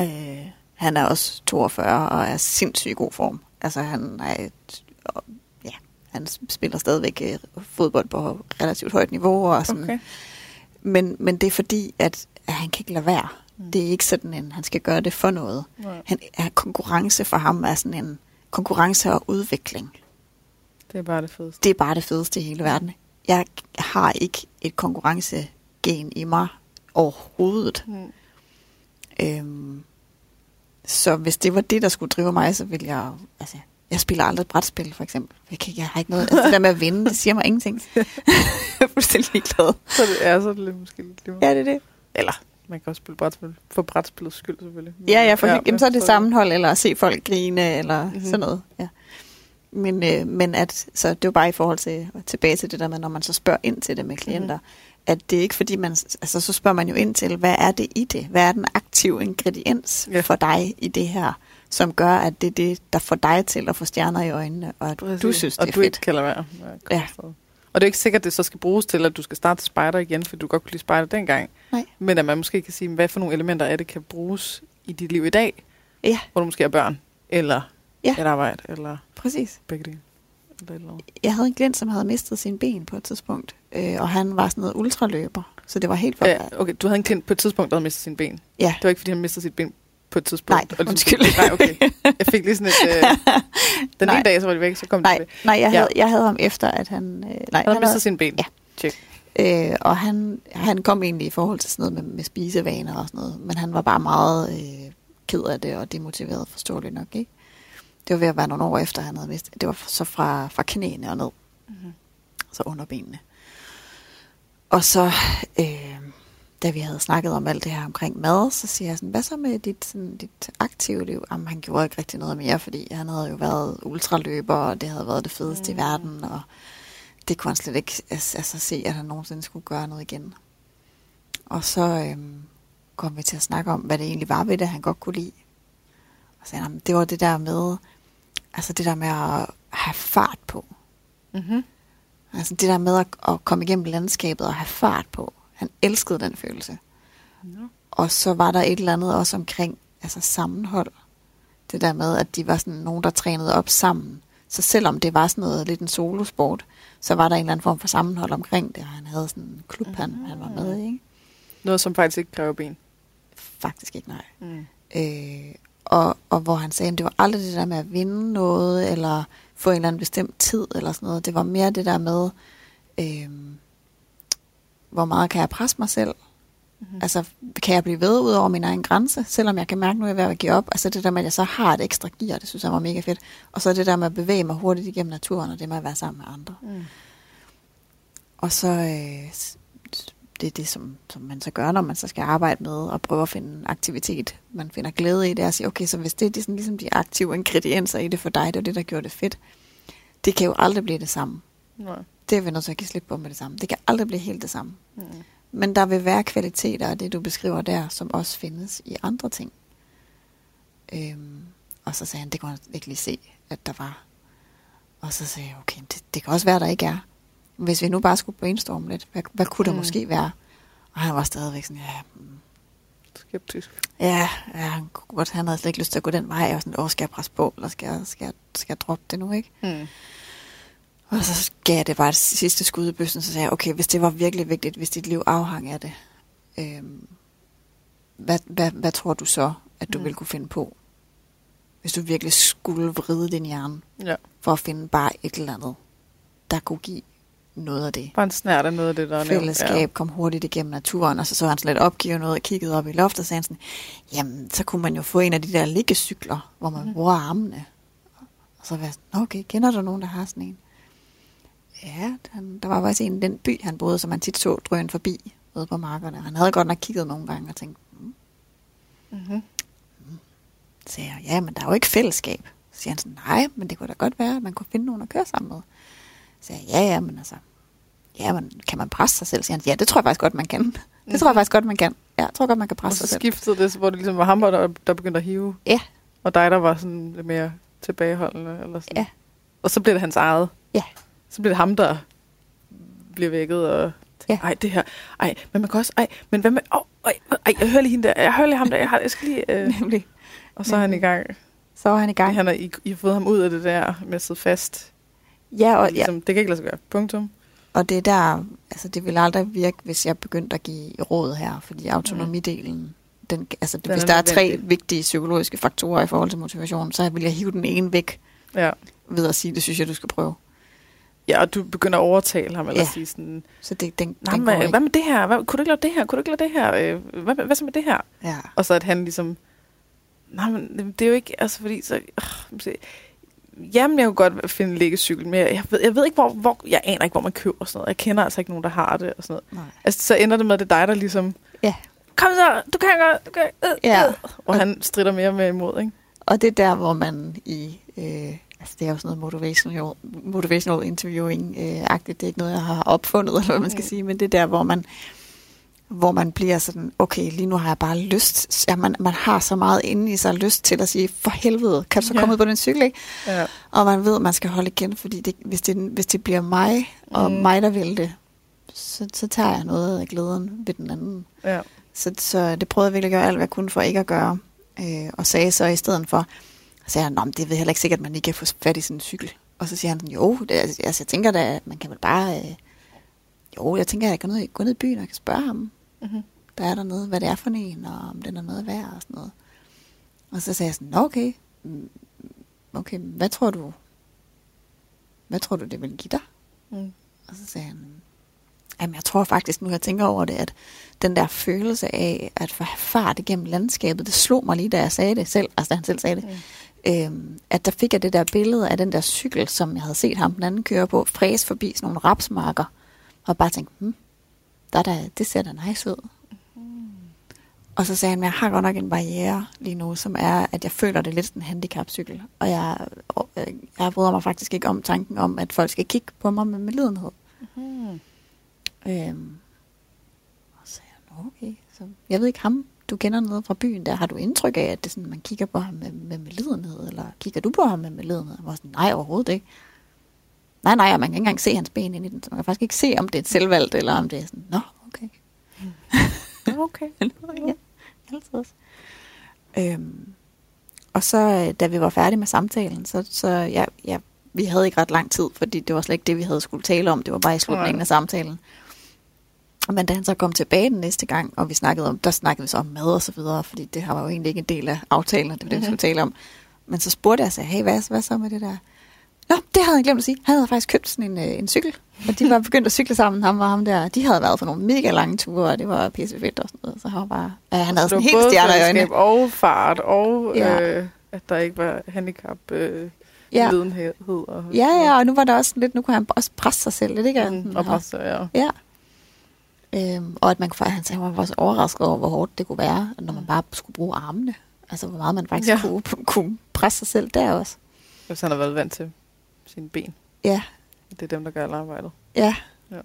Øh, han er også 42 og er sindssygt i god form. Altså han er et, og, ja, han spiller stadigvæk øh, fodbold på relativt højt niveau og sådan. Okay. Men, men det er fordi, at, at han kan ikke lade være. Mm. Det er ikke sådan en, han skal gøre det for noget. Nej. Han er konkurrence for ham er sådan en konkurrence og udvikling. Det er bare det fedeste. Det er bare det fedeste i hele verden. Jeg har ikke et konkurrencegen i mig overhovedet. Mm. Øhm, så hvis det var det, der skulle drive mig, så ville jeg... Altså, jeg spiller aldrig brætspil, for eksempel. Jeg, kan, jeg har ikke noget... Altså, det der med at vinde, det siger mig ingenting. jeg er fuldstændig ligeglad. Så det er så er det lidt, måske lidt lige Ja, det er det. Eller, man kan også spille brætspil. For brætspillets skyld, selvfølgelig. Men, Ja, ja, for ja, jamen, så er det sammenhold, eller at se folk grine, eller Mhm. mm-hmm. sådan noget. Ja. Men, øh, men at, så det var bare i forhold til, tilbage til det der med, når man så spørger ind til det med klienter, Mhm. mm-hmm. at det er ikke fordi man, altså så spørger man jo ind til, hvad er det i det? Hvad er den aktive ingrediens Ja. ja. for dig i det her, som gør, at det er det, der får dig til at få stjerner i øjnene, og at Præcis. du synes, det og er du fedt. ikke kan lade være. Ja. afsted. Og det er ikke sikkert, at det så skal bruges til, at du skal starte spejder igen, for du godt kunne lide spejder dengang. Nej. Men at man måske kan sige, hvad for nogle elementer af det kan bruges i dit liv i dag, Ja, hvor du måske er børn, eller Ja. et arbejde, eller præcis. begge dele. Eller eller. Jeg havde en klient, som havde mistet sin ben på et tidspunkt, øh, og han var sådan noget ultraløber, så det var helt for... Ja, okay, du havde en klient på et tidspunkt, der havde mistet sin ben. ja. Det var ikke, fordi han mistede sit ben på et tidspunkt. Nej, og undskyld. Nej, okay. Jeg fik lige sådan et... Øh, den Nej. ene dag, så var det væk, så kom det Nej, tilbage. nej jeg, Ja. havde, jeg havde ham efter, at han... Øh, nej, Han havde han mistet sin ben. Ja. Check. Øh, og han, han kom egentlig i forhold til sådan noget med, med spisevaner og sådan noget, men han var bare meget øh, ked af det og demotiveret, forståeligt nok, ikke? Det var ved at være nogle år efter, han havde mistet. Det var så fra, fra knæene og ned, Mhm. så under benene. Og så, øh, da vi havde snakket om alt det her omkring mad, så siger jeg sådan, hvad så med dit, sådan, dit aktive liv? Jamen, han gjorde ikke rigtig noget mere, fordi han havde jo været ultraløber, og det havde været det fedeste mm. i Mm. verden, og det kunne han slet ikke altså, se, at han nogensinde skulle gøre noget igen. Og så øhm, kom vi til at snakke om, hvad det egentlig var ved det, han godt kunne lide. Og sagde han, "Jamen, det var det der med, altså det der med at have fart på. Mm-hmm. Altså det der med at, at komme igennem landskabet og have fart på. Han elskede den følelse. Ja. Og så var der et eller andet også omkring altså sammenhold. Det der med, at de var sådan nogen, der trænede op sammen. Så selvom det var sådan noget lidt en solosport, så var der en eller anden form for sammenhold omkring det. Og han havde sådan en klub, han, han var med i. Ikke? Noget, som faktisk ikke kræver ben. Faktisk ikke, nej. Mm. Øh, og, og hvor han sagde, at det var aldrig det der med at vinde noget, eller få en eller anden bestemt tid, eller sådan noget. Det var mere det der med, øh, hvor meget kan jeg presse mig selv? Mm-hmm. Altså, kan jeg blive ved ud over min egen grænse, selvom jeg kan mærke, nu er jeg ved at give op? Altså det der med, at jeg så har et ekstra gear, det synes jeg var mega fedt. Og så det der med at bevæge mig hurtigt igennem naturen, og det med at være sammen med andre. Mm. Og så øh, det er det, som, som man så gør, når man så skal arbejde med og prøve at finde en aktivitet, man finder glæde i det, og sige, okay, så hvis det er de, sådan, ligesom de aktive ingredienser i det for dig, det er det, der gjorde det fedt, det kan jo aldrig blive det samme. Nej. Det er vi nødt til at give slip på med det samme. Det kan aldrig blive helt det samme. Mm. Men der vil være kvaliteter af det, du beskriver der, som også findes i andre ting. Øhm, og så sagde han, det kunne han ikke lige se, at der var. Og så sagde jeg, okay, det, det kan også være, der ikke er. Hvis vi nu bare skulle brainstorme lidt, hvad, hvad kunne der Mm. måske være? Og han var stadigvæk sådan, ja, mm, Skeptisk. ja, ja han, kunne godt, han havde slet ikke lyst til at gå den vej. Og sådan, åh, skal jeg presse på, eller skal jeg, skal, jeg, skal jeg droppe det nu, ikke? Mm. Og så gav jeg det bare et sidste skud i bøssen, så sagde jeg, okay, hvis det var virkelig vigtigt, hvis dit liv afhang af det, øhm, hvad, hvad, hvad tror du så, at du Mm. ville kunne finde på? Hvis du virkelig skulle vride din hjerne, Ja. for at finde bare et eller andet, der kunne give noget af det. Bare en snært af noget af det, der er. Fællesskab, kom hurtigt igennem naturen, og så så han sådan lidt opgivet noget og kiggede op i loftet, og sagde sådan, jamen, så kunne man jo få en af de der liggecykler, hvor man mm. bruger armene. Og så var jeg sådan, okay, kender du nogen, der har sådan en? Ja, han, der var faktisk en den by, han boede, som man tit så drøn forbi ude på markerne. Han havde godt nok kigget nogle gange og tænkt, mm. Ja. Mm-hmm. så jeg, ja, men der er jo ikke fællesskab. Så siger han sådan, nej, men det kunne da godt være, at man kunne finde nogen at køre sammen med. Så jeg, ja, ja, men altså, ja, men kan man presse sig selv? Så siger han, ja, det tror jeg faktisk godt, man kan. Det tror jeg faktisk godt, man kan. Ja, jeg tror godt, man kan Og presse så sig selv. skiftede det, så hvor det ligesom var ham, der, der begyndte at hive. Ja. Og dig, der var sådan lidt mere tilbageholdende. Eller sådan. Ja. Og så blev det hans eget. Ja. Så blev det ham, der bliver vækket og... Ja. Ej, det her. Ej, men man kan også... Ej, men hvad med... Oh, ej, ej, jeg hører lige hende der. Jeg hører lige ham der. Jeg, har, jeg skal lige... Øh. Nemlig. Og så er han i gang. Så var han i gang. Han har, I, I har fået ham ud af det der med at sidde fast. Ja, og, ja, ligesom, Det kan ikke lade sig gøre. Punktum. og det er der, altså det ville aldrig virke, hvis jeg begyndte at give råd her, fordi autonomidelen den, altså, Den hvis er der er tre vigtige psykologiske faktorer i forhold til motivation, så vil jeg hive den ene væk Ja. ved at sige, det synes jeg, du skal prøve. Ja, og du begynder at overtale ham, eller Ja. sige sådan, Så det, den, den går men, ikke. hvad med det her? Hvad, kunne du ikke lave det her? Kunne du ikke lave det her? Øh, hvad, hvad så med det her? Ja. Og så at han ligesom, nej, men det er jo ikke, altså fordi så, øh, se, jamen jeg kunne godt finde liggecykel, men jeg, jeg, ved, jeg ved ikke, hvor, hvor, jeg aner ikke, hvor man køber sådan noget. Jeg kender altså ikke nogen, der har det og sådan noget. Nej. Altså så ender det med, at det er dig, der ligesom, Ja. kom så, du kan godt, du kan, øh, Ja. øh. Og han strider mere med imod, ikke? Og det er der, hvor man i... Øh, altså det er jo sådan noget motivational, motivational interviewing-agtigt. det er ikke noget, jeg har opfundet, eller hvad man skal Mm. sige, men det er der, hvor man, hvor man bliver sådan, okay, lige nu har jeg bare lyst. Ja, man, man har så meget inde i sig lyst til at sige, for helvede, kan du så Ja. komme ud på den cykel, ikke? Ja. Og man ved, at man skal holde igen, fordi det, hvis, det, hvis det bliver mig, og Mm. mm. mig, der vil det, så, så tager jeg noget af glæden ved den anden. ja. Så, så det prøvede jeg virkelig at gøre alt, hvad jeg kunne for ikke at gøre. Øh, og sagde så i stedet for, så sagde han, "Nå, men det ved heller ikke sikkert, at man ikke kan få fat i sådan en cykel. Og så siger han, jo, det, er- altså, jeg tænker da, at man kan vel bare, øh, jo, jeg tænker, at jeg kan ned, gå ned i byen og kan spørge ham, Mm-hmm. der er dernede, hvad det er for en, og om den er noget værd og sådan noget. Og så sagde jeg sådan, "Nå, okay, mm, okay, hvad tror du, hvad tror du, det vil give dig? Mm. Og så sagde han, jamen jeg tror faktisk, nu jeg tænker over det, at den der følelse af at få fart igennem landskabet, det slog mig lige, da jeg sagde det selv, altså da han selv sagde det, Mm. Øhm, at der fik jeg det der billede af den der cykel, som jeg havde set ham den anden køre på, fræs forbi sådan nogle rapsmarker, og bare tænkte, hmm, der er da, det ser da nice ud. Og så sagde han, at jeg har godt nok en barriere lige nu, som er, at jeg føler det er lidt som en handicapcykel. Og jeg, og, øh, jeg bryder mig faktisk ikke om tanken om, at folk skal kigge på mig med medlidenhed. Mm. Øhm, og så sagde "Nå, okay. Så, jeg ved ikke ham, du kender noget fra byen der. Har du indtryk af, at det sådan, man kigger på ham med, med medlidenhed? Eller kigger du på ham med medlidenhed? Jeg var sådan, nej, overhovedet ikke. Nej, nej, og man kan ikke engang se hans ben ind i den. Så man kan faktisk ikke se, om det er et selvvalgt, eller om det er sådan, nå, okay. Okay. ja, altid. Øhm, og så, øh, da vi var færdige med samtalen, så, så ja, ja, vi havde ikke ret lang tid, fordi det var slet ikke det, vi havde skulle tale om. Det var bare i slutningen af samtalen. Men da han så kom tilbage den næste gang, og vi snakkede om, der snakkede vi så om mad og så videre, fordi det her var jo egentlig ikke en del af aftalen, og det var det, vi Mhm. skulle tale om. Men så spurgte jeg sig, hey, hvad, hvad så med det der? Nå, det havde jeg glemt at sige. Han havde faktisk købt sådan en, øh, en cykel, og de var begyndt at cykle sammen, ham og ham der. De havde været på nogle mega lange ture, og det var pisse fedt og sådan noget. Så han var bare, ja, han havde Så sådan helt stjerner i øjnene. og fart, og Ja. øh, at der ikke var handicap øh, Ja. lidenhed. Og, Ja, ja, og nu var der også lidt, nu kunne han også presse sig selv lidt, ikke? Mm, og presse, ja. Ja. Øhm, og at man kunne faktisk, han var også overrasket over, hvor hårdt det kunne være, når man bare skulle bruge armene. Altså, hvor meget man faktisk Ja. kunne, kunne presse sig selv der også. Hvis han har været vant til sine ben. Ja, Det er dem, der gør alt arbejdet. ja. Ja.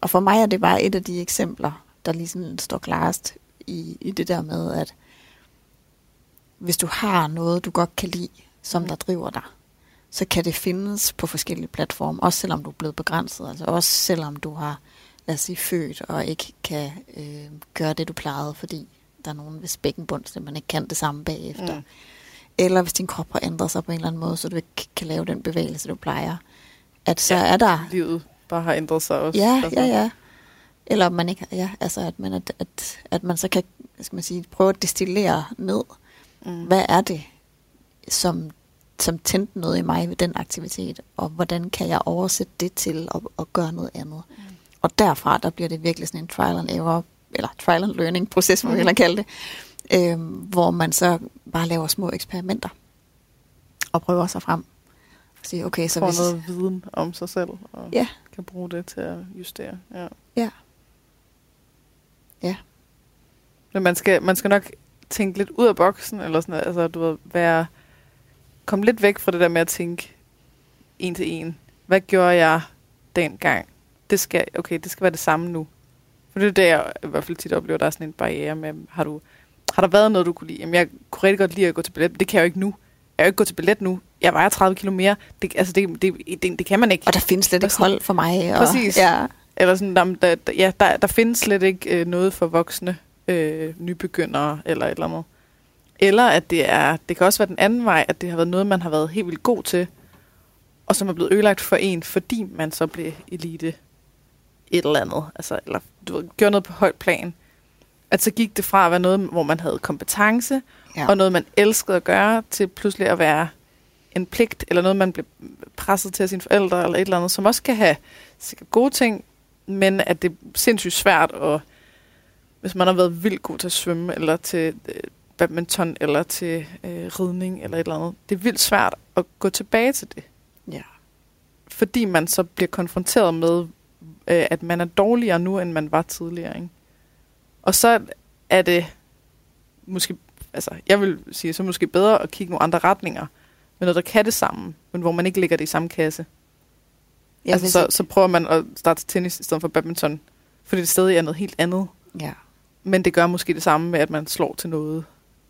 Og for mig er det bare et af de eksempler, der ligesom står klarest i, i det der med, at hvis du har noget, du godt kan lide, som Mm. der driver dig, så kan det findes på forskellige platforme, også selvom du er blevet begrænset, altså også selvom du har, os sige, født og ikke kan øh, gøre det, du plejede, fordi der er nogen, hvis bækkenbund simpelthen ikke kan det samme bagefter. Mm. Eller hvis din krop har ændret sig på en eller anden måde, så du ikke kan lave den bevægelse, du plejer. At så Ja, er der Livet bare har ændret sig også. Ja, altså. ja, ja. Eller man ikke, ja, altså at man, at, at, at man så kan, skal man sige, prøve at destillere ned, Mm. hvad er det, som, som tændte noget i mig ved den aktivitet, og hvordan kan jeg oversætte det til at, at gøre noget andet. Mm. Og derfra, der bliver det virkelig sådan en trial and error, eller trial and learning proces, må vi Mhm. hellere kalde det, øhm, hvor man så bare laver små eksperimenter, og prøver sig frem. Og siger, okay, så Får hvis... noget viden om sig selv, og Ja, kan bruge det til at justere. Ja. ja, ja. Men man skal, man skal nok tænke lidt ud af boksen, eller sådan noget. Altså, du ved, være, komme lidt væk fra det der med at tænke en til en. Hvad gjorde jeg dengang? Det skal, okay, det skal være det samme nu. For det er det, jeg i hvert fald tit oplever, der er sådan en barriere med, har, du, har der været noget, du kunne lide? Jamen, jeg kunne rigtig godt lide at gå til ballet, men det kan jeg jo ikke nu. Jeg kan jo ikke gå til ballet nu. Jeg vejer 30 kilo mere. Det, altså, det, det, det, det kan man ikke. Og der findes slet ikke hold for mig. Og, Præcis. Ja, Eller sådan, der, der, der- ja, der, der findes slet ikke øh, noget for voksne øh, nybegyndere eller et eller andet. Eller at det er, det kan også være den anden vej, at det har været noget, man har været helt vildt god til, og som er blevet ødelagt for en, fordi man så blev elite et eller andet. Altså, eller du ved, gjorde noget på højt plan. At så gik det fra at være noget, hvor man havde kompetence, Ja. og noget, man elskede at gøre, til pludselig at være en pligt, eller noget, man blev presset til af sine forældre, eller et eller andet, som også kan have sikkert gode ting, men at det er sindssygt svært, og hvis man har været vildt god til at svømme, eller til øh, badminton, eller til øh, ridning, eller et eller andet, det er vildt svært at gå tilbage til det, ja. fordi man så bliver konfronteret med, øh, at man er dårligere nu, end man var tidligere. Ikke? Og så er det måske, altså jeg vil sige, så måske bedre at kigge nogle andre retninger, med noget, der kan det samme, men hvor man ikke ligger det i samme kasse. Ja, altså, så, så prøver man at starte tennis i stedet for badminton, fordi det stadig er noget helt andet. ja. Men det gør måske det samme med, at man slår til noget.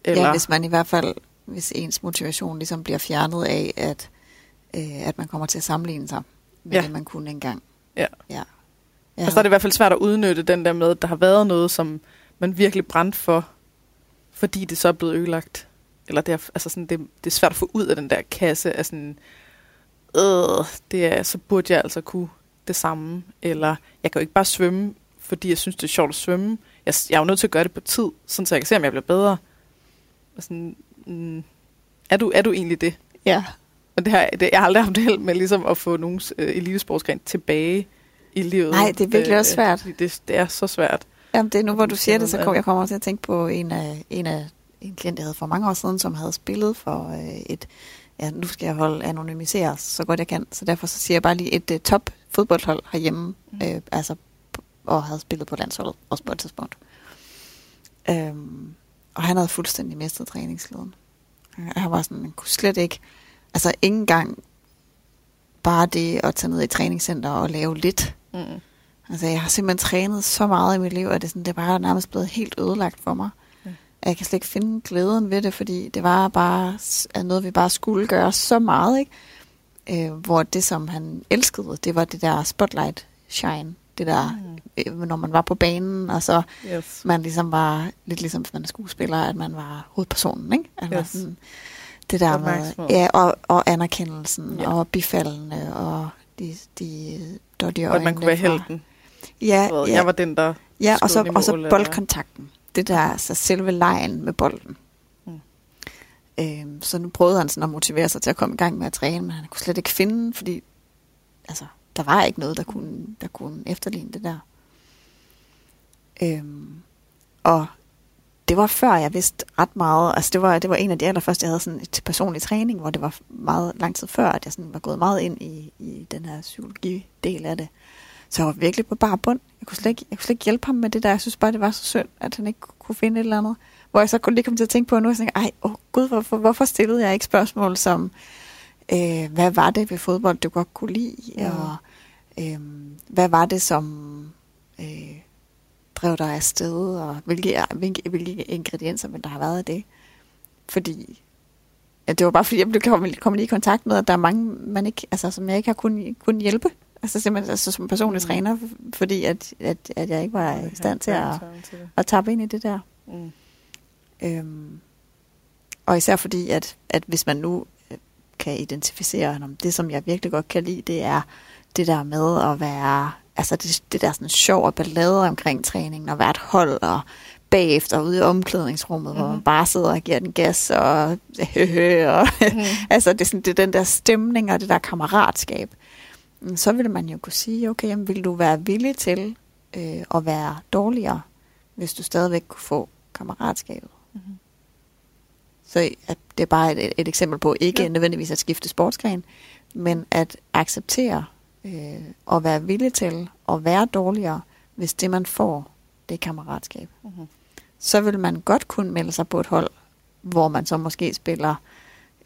Eller, Ja, hvis man i hvert fald, hvis ens motivation ligesom bliver fjernet af, at, øh, at man kommer til at sammenligne sig med Ja. det, man kunne engang. Ja. ja. Ja. Altså, der er det i hvert fald svært at udnytte den der med, at der har været noget, som man virkelig brændt for, fordi det så er blevet ødelagt. Eller det er, altså sådan, det, det er svært at få ud af den der kasse af sådan, øh, det er, så burde jeg altså kunne det samme. Eller jeg kan jo ikke bare svømme, fordi jeg synes, det er sjovt at svømme. Jeg, jeg er jo nødt til at gøre det på tid, sådan så jeg kan se, om jeg bliver bedre. Og sådan, mm, er, du, er du egentlig det? ja. Og det har, det, jeg har aldrig haft held med ligesom at få nogens øh, elitesportsgren tilbage i livet. Nej, det er virkelig også svært. fordi Det, det er så svært. Jamen, det er nu, hvor du siger er det, så kom, jeg kommer til at tænke på en af, en af en klient, jeg havde for mange år siden, som havde spillet for øh, et, ja, nu skal jeg holde anonymiseres så godt jeg kan, så derfor så siger jeg bare lige et uh, top fodboldhold herhjemme, Mm. øh, altså, og havde spillet på landsholdet, også på et tidspunkt. Øhm, og han havde fuldstændig mistet træningsglæden. Han var sådan, han kunne slet ikke, altså ikke engang bare det at tage ned i træningscenter og lave lidt, Mm. Altså, jeg har simpelthen trænet så meget i mit liv, at det, sådan, det er bare nærmest blevet helt ødelagt for mig. Ja. Ja. Jeg kan slet ikke finde glæden ved det, fordi det var bare at noget, vi bare skulle gøre så meget, ikke? Øh, hvor det, som han elskede, det var det der spotlight shine. Det der, Mm. øh, når man var på banen, og så Yes. man ligesom var, lidt ligesom hvis man er skuespiller, at man var hovedpersonen, ikke? At man Yes. sådan, det der med, ja, og, og anerkendelsen, ja. og bifaldene, og de, de dottige Og at man kunne være helten. Ja, Ja. Jeg var den, der Ja, og så, i og så mål, eller- boldkontakten. Det der, altså selve lejen med bolden. Mm. Øhm, så nu prøvede han sådan at motivere sig til at komme i gang med at træne, men han kunne slet ikke finde, fordi altså, der var ikke noget, der kunne, der kunne efterligne det der. Øhm, og det var før jeg vidste ret meget, altså det var, det var en af de allerførste, jeg havde sådan til personlig træning, hvor det var meget lang tid før, at jeg sådan var gået meget ind i, i den her psykologi-del af det. Så jeg var virkelig på bare bund. Jeg kunne, slet ikke, jeg kunne slet ikke hjælpe ham med det der. Jeg synes bare, det var så synd, at han ikke kunne finde et eller andet. Hvor jeg så kunne lige komme til at tænke på nu, og tænke, ej, åh gud, hvorfor, hvorfor stillede jeg ikke spørgsmål som, øh, hvad var det ved fodbold, du godt kunne lide? Ja. Og øh, hvad var det, som øh, drev dig afsted? Og hvilke, hvilke, hvilke ingredienser ville der have været i det? Fordi ja, det var bare fordi, jeg blev kommet, i kontakt med, at der er mange, man ikke, altså, som jeg ikke har kunnet, kunnet hjælpe. Altså simpelthen altså, som personlig Mm. mm. træner, fordi at, at, at jeg ikke var i stand til at, at tappe ind i det der. Mm. Øhm, og især fordi, at, at hvis man nu øh, kan identificere, om det, som jeg virkelig godt kan lide, det er det der med at være, altså det, det der sådan sjov og ballade omkring træningen, og et hold, og bagefter ude i omklædningsrummet, mm-hmm. hvor man Mhm. bare sidder og giver den gas, og, og Mm. altså det er, sådan, det er den der stemning og det der kammeratskab. Mm, Så vil man jo kunne sige, okay, jamen, vil du være villig til øh, at være dårligere, hvis du stadigvæk kunne få kammeratskabet? Mhm. Så at det er bare et, et eksempel på ikke ja. nødvendigvis at skifte sportsgren, men at acceptere øh, og være villig til at være dårligere, hvis det man får, det er kammeratskab. Mhm. Så vil man godt kunne melde sig på et hold, hvor man så måske spiller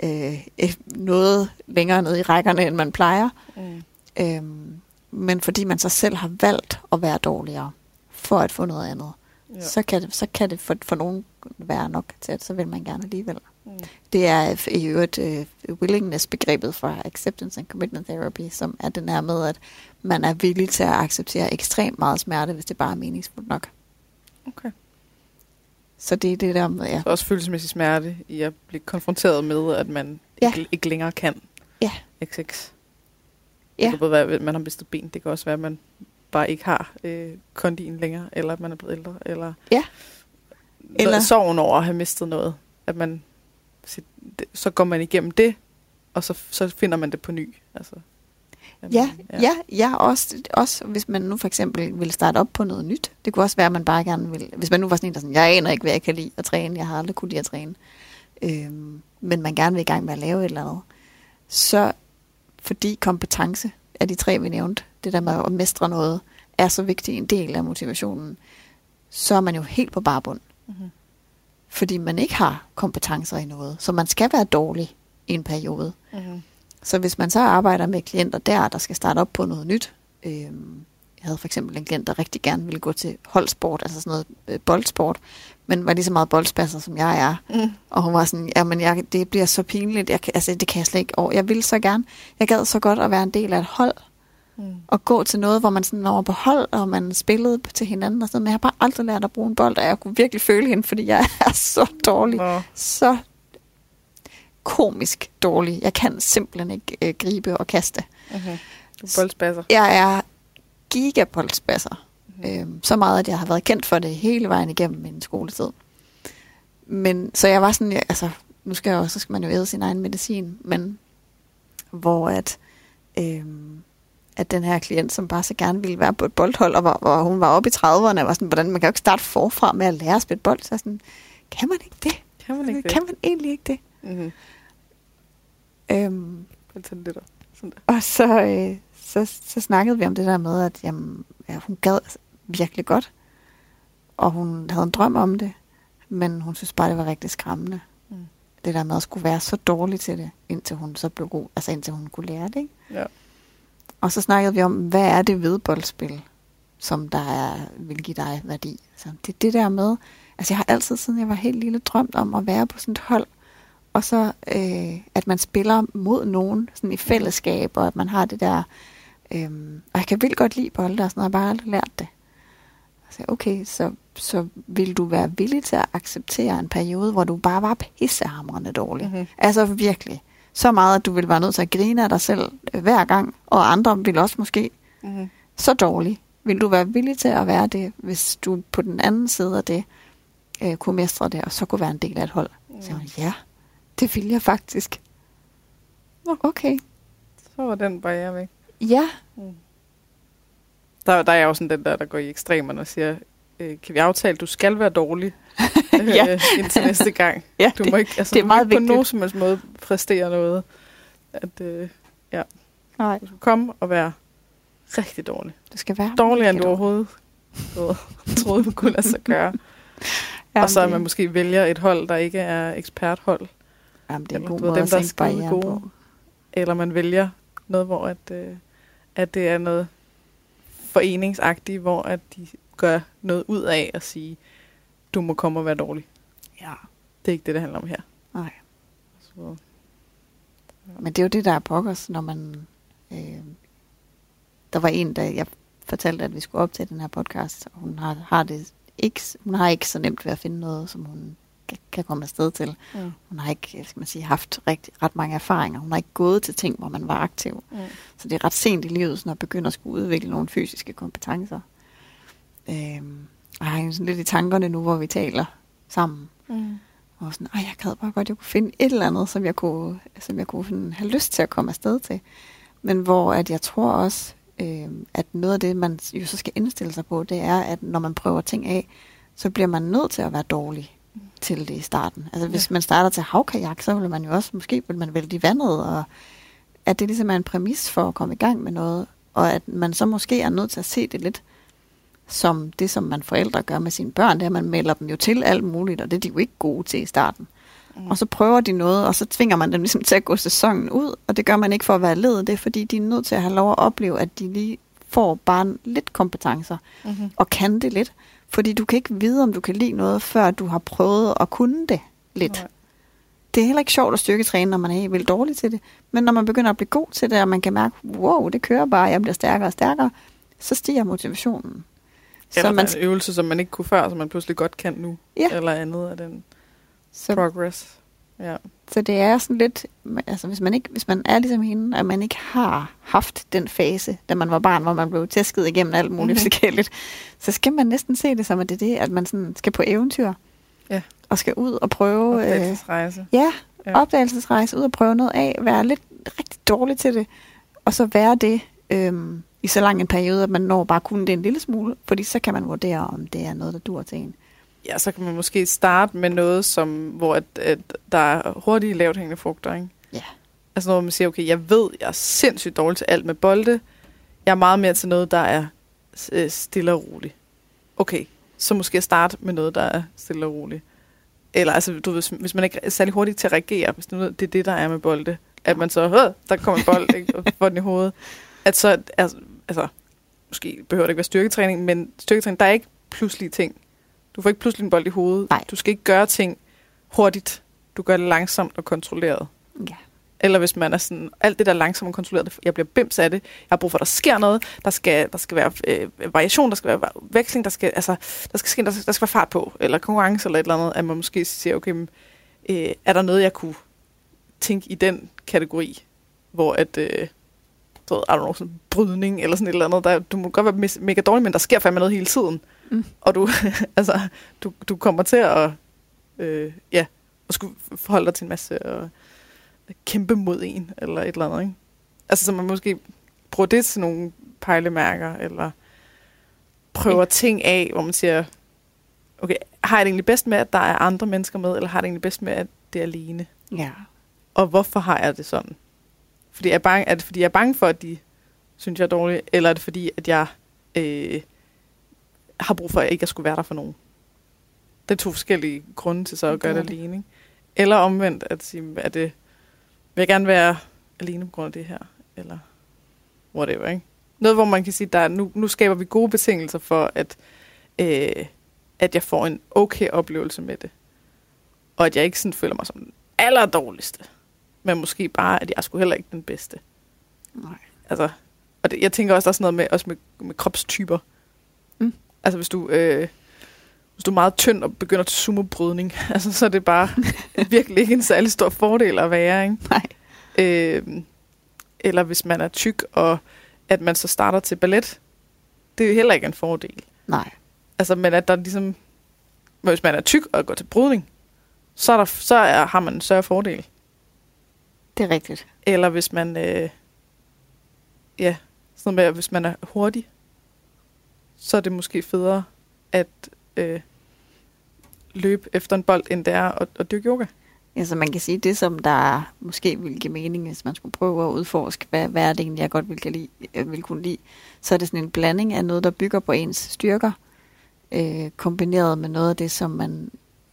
øh, et- noget længere ned i rækkerne, end man plejer. Mm. Øhm, men fordi man så selv har valgt at være dårligere for at få noget andet, ja. så kan det, så kan det for, for nogen være nok til, at så vil man gerne alligevel. Mm. Det er i øvrigt uh, willingness-begrebet fra acceptance and commitment therapy, som er den her med, at man er villig til at acceptere ekstremt meget smerte, hvis det bare er meningsfuldt nok. Okay. Så det er det der med, ja. Så også følelsesmæssig smerte i at blive konfronteret med, at man Ja. ikke, ikke længere kan Ja. XX. Det Ja. kan både være, at man har mistet ben, det kan også være, at man bare ikke har øh, kondien længere, eller at man er blevet ældre, eller Ja. Eller- sorgen over at have mistet noget. At man, så går man igennem det, og så, så finder man det på ny. Altså, Ja, man- ja, ja også, også hvis man nu for eksempel vil starte op på noget nyt. Det kunne også være, at man bare gerne vil, hvis man nu var sådan en, der sådan, jeg aner ikke, hvad jeg kan lide at træne, jeg har aldrig kunne lide at træne, øhm, men man gerne vil i gang med at lave et eller andet, så fordi kompetence af de tre, vi nævnte, det der med at mestre noget, er så vigtig en del af motivationen, så er man jo helt på barbund. Mhm. Fordi man ikke har kompetencer i noget, så man skal være dårlig i en periode. Mhm. Så hvis man så arbejder med klienter der, der skal starte op på noget nyt. øhm, jeg havde for eksempel en klient, der rigtig gerne ville gå til holdsport, altså sådan noget øh, boldsport, men var lige så meget boldspasser, som jeg er. Mm. Og hun var sådan, jamen jeg, det bliver så pinligt, jeg, altså det kan jeg slet ikke over. Jeg ville så gerne, jeg gad så godt at være en del af et hold, Mm. og gå til noget, hvor man sådan var på hold, og man spillede til hinanden og sådan men jeg har bare aldrig lært at bruge en bold, og jeg kunne virkelig føle hende, fordi jeg er så dårlig Nå, så komisk dårlig. Jeg kan simpelthen ikke øh, gribe og kaste. mhm. Du boldspasser. Jeg er gigaboldspasser. Mm. Øhm, så meget, at jeg har været kendt for det hele vejen igennem min skoletid. Men så jeg var sådan, jeg, altså, nu skal jeg jo, så skal man jo æde sin egen medicin, men hvor at, øhm, at den her klient, som bare så gerne ville være på et boldhold, og, var, og hun var oppe i 30'erne, var sådan, hvordan man kan jo ikke starte forfra med at lære at spille bold. Så sådan, kan man ikke det? Kan man ikke det? Kan man egentlig ikke det? Mm-hmm. Øhm, Sådan lidt. Sådan der. Og så, øh, så, så snakkede vi om det der med, at jamen, ja, hun gad virkelig godt. Og hun havde en drøm om det. Men hun synes bare, det var rigtig skræmmende. Mm. Det der med at skulle være så dårlig til det, indtil hun så blev god. Altså indtil hun kunne lære det. Ikke? Ja. Og så snakkede vi om, hvad er det ved boldspil, som der er, vil give dig værdi. Så det er det der med, altså jeg har altid, siden jeg var helt lille, drømt om at være på sådan et hold, og så øh, at man spiller mod nogen sådan i fællesskab, og at man har det der, øh, og jeg kan vildt godt lide bolde og sådan noget, jeg har bare aldrig lært det. Så okay, så, så vil du være villig til at acceptere en periode, hvor du bare var pissehamrende dårlig. Mhm. Altså virkelig. Så meget, at du vil være nødt til at grine af dig selv øh, hver gang, og andre vil også måske Mm-hmm. så dårlig. Vil du være villig til at være det, hvis du på den anden side af det øh, kunne mestre det, og så kunne være en del af et hold? Mm. Så jeg, ja, det vil jeg faktisk. Nå. Okay. Så var den barriere væk. Ja, Der, der er jo sådan den der, der går i ekstremerne og siger, øh, kan vi aftale, at du skal være dårlig Ja. øh, indtil næste gang. ja Du må ikke, altså, det er du må meget ikke på nogen som helst måde præstere noget. At, øh, Nej, du skal komme og være rigtig dårlig. du skal være Dårligere end du overhovedet troede, man kunne lade sig gøre. Ja, og så at det- man måske vælger et hold, der ikke er eksperthold. Jamen, det er en god måde dem, der er gode. på. Eller man vælger noget, hvor at, øh, at det er noget foreningsagtigt, hvor at de gør noget ud af at sige, du må komme og være dårlig. Ja. Det er ikke det, det handler om her. Nej. Så, Men det er jo det, der er pokkers, når man... Øh, der var en, der jeg fortalte, at vi skulle op til den her podcast, og hun har, har det ikke, hun har ikke så nemt ved at finde noget, som hun kan, komme afsted til. mm. Hun har ikke skal man sige, haft rigtig, ret mange erfaringer. Hun har ikke gået til ting, hvor man var aktiv. Mm. Så det er ret sent i livet, sådan at begynde at skulle udvikle nogle fysiske kompetencer. Øhm, og jeg har sådan lidt i tankerne nu, hvor vi taler sammen. Mm. Og sådan, Ej, jeg gad bare godt, at jeg kunne finde et eller andet, som jeg kunne, som jeg kunne sådan, have lyst til at komme afsted til. Men hvor at jeg tror også, øh, at noget af det, man jo så skal indstille sig på, det er, at når man prøver ting af, så bliver man nødt til at være dårlig til det i starten. Altså hvis Ja. man starter til havkajak, så vil man jo også, måske vil man vælte i vandet, og at det ligesom er en præmis for at komme i gang med noget, og at man så måske er nødt til at se det lidt som det, som man forældre gør med sine børn, det er, at man melder dem jo til alt muligt, og det er de jo ikke gode til i starten. Mm. Og så prøver de noget, og så tvinger man dem ligesom til at gå sæsonen ud, og det gør man ikke for at være led, det er fordi, de er nødt til at have lov at opleve, at de lige får bare lidt kompetencer, Mm-hmm. og kan det lidt. Fordi du kan ikke vide, om du kan lide noget, før du har prøvet at kunne det lidt. Nej. Det er heller ikke sjovt at styrketræne, når man er helt vildt dårlig til det. Men når man begynder at blive god til det, og man kan mærke, wow, det kører bare, jeg bliver stærkere og stærkere, så stiger motivationen. Eller Så man, en øvelse, som man ikke kunne før, som man pludselig godt kan nu. Ja. Eller andet af den så, progress. Ja. så det er sådan lidt, altså hvis man, ikke, hvis man er ligesom hende, og man ikke har haft den fase, da man var barn, hvor man blev tæsket igennem alt muligt Mhm. forskelligt, så skal man næsten se det som, at det er det, at man sådan skal på eventyr. Ja. Og skal ud og prøve... Øh, Opdagelsesrejse. ja, Ja. opdagelsesrejse, ud og prøve noget af, være lidt rigtig dårlig til det, og så være det øhm, i så lang en periode, at man når bare kun det en lille smule, fordi så kan man vurdere, om det er noget, der dur til en. Ja, så kan man måske starte med noget, som, hvor at, at der er hurtige lavt hængende frugter, ikke? Ja. Altså når man siger, okay, jeg ved, jeg er sindssygt dårlig til alt med bolde. Jeg er meget mere til noget, der er øh, stille og roligt. Okay, så måske starte med noget, der er stille og roligt. Eller altså, du ved, hvis man ikke er særlig hurtig til at reagere, hvis det er det, er det der er med bolde, at man så, der kommer en bold, ikke, og får den i hovedet. At så, altså, altså, måske behøver det ikke være styrketræning, men styrketræning, der er ikke pludselige ting. Du får ikke pludselig en bold i hovedet. Nej. Du skal ikke gøre ting hurtigt. Du gør det langsomt og kontrolleret. Ja. Eller hvis man er sådan, alt det der langsomt og kontrolleret, jeg bliver bims af det. Jeg har brug for, at der sker noget. Der skal, der skal være øh, variation, der skal være veksling, der skal, altså, der skal, ske, der, skal, der skal være fart på. Eller konkurrence eller et eller andet, at man måske siger, okay, men, øh, er der noget, jeg kunne tænke i den kategori, hvor at, øh, du ved, I don't know, sådan brydning eller sådan et eller andet. Der, du må godt være mega dårlig, men der sker fandme noget hele tiden. Mm. Og du, altså, du, du kommer til at, øh, ja, at skulle forholde dig til en masse og kæmpe mod en, eller et eller andet, ikke? Altså, så man måske bruger det til nogle pejlemærker, eller prøver Ja. ting af, hvor man siger, okay, har jeg det egentlig bedst med, at der er andre mennesker med, eller har jeg det egentlig bedst med, at det er alene? Ja. Og hvorfor har jeg det sådan? Fordi er, jeg bange, er det fordi, jeg er bange for, at de synes, jeg er dårlig, eller er det fordi, at jeg øh, har brug for, at jeg ikke at skulle være der for nogen? Det er to forskellige grunde til så at gøre er det det. alene. Ikke? Eller omvendt, at sige, er det, vil jeg gerne være alene på grund af det her? Eller whatever, ikke? Noget, hvor man kan sige, der, nu, nu skaber vi gode betingelser for, at, øh, at jeg får en okay oplevelse med det. Og at jeg ikke sådan føler mig som den allerdårligste. Men måske bare, at jeg sgu heller ikke den bedste. Nej. Altså, og det, jeg tænker også, der er sådan noget med, også med, med kropstyper. Mm. Altså, hvis du, øh, hvis du er meget tynd og begynder til sumobrydning, altså, så er det bare virkelig ikke en særlig stor fordel at være, ikke? Nej. Øh, eller hvis man er tyk, og at man så starter til ballet, det er heller ikke en fordel. Nej. Altså, men at der ligesom... Hvis man er tyk og går til brydning, så, er der, så er, har man en større fordel. Det er rigtigt. Eller hvis man... Øh, ja, sådan med, hvis man er hurtig, så er det måske federe at øh, løbe efter en bold, end det er at, at dyrke yoga. Altså man kan sige, det som der måske ville give mening, hvis man skulle prøve at udforske, hvad, hvad er det egentlig, jeg godt vil, kan lide, øh, vil kunne lide, så er det sådan en blanding af noget, der bygger på ens styrker, øh, kombineret med noget af det, som man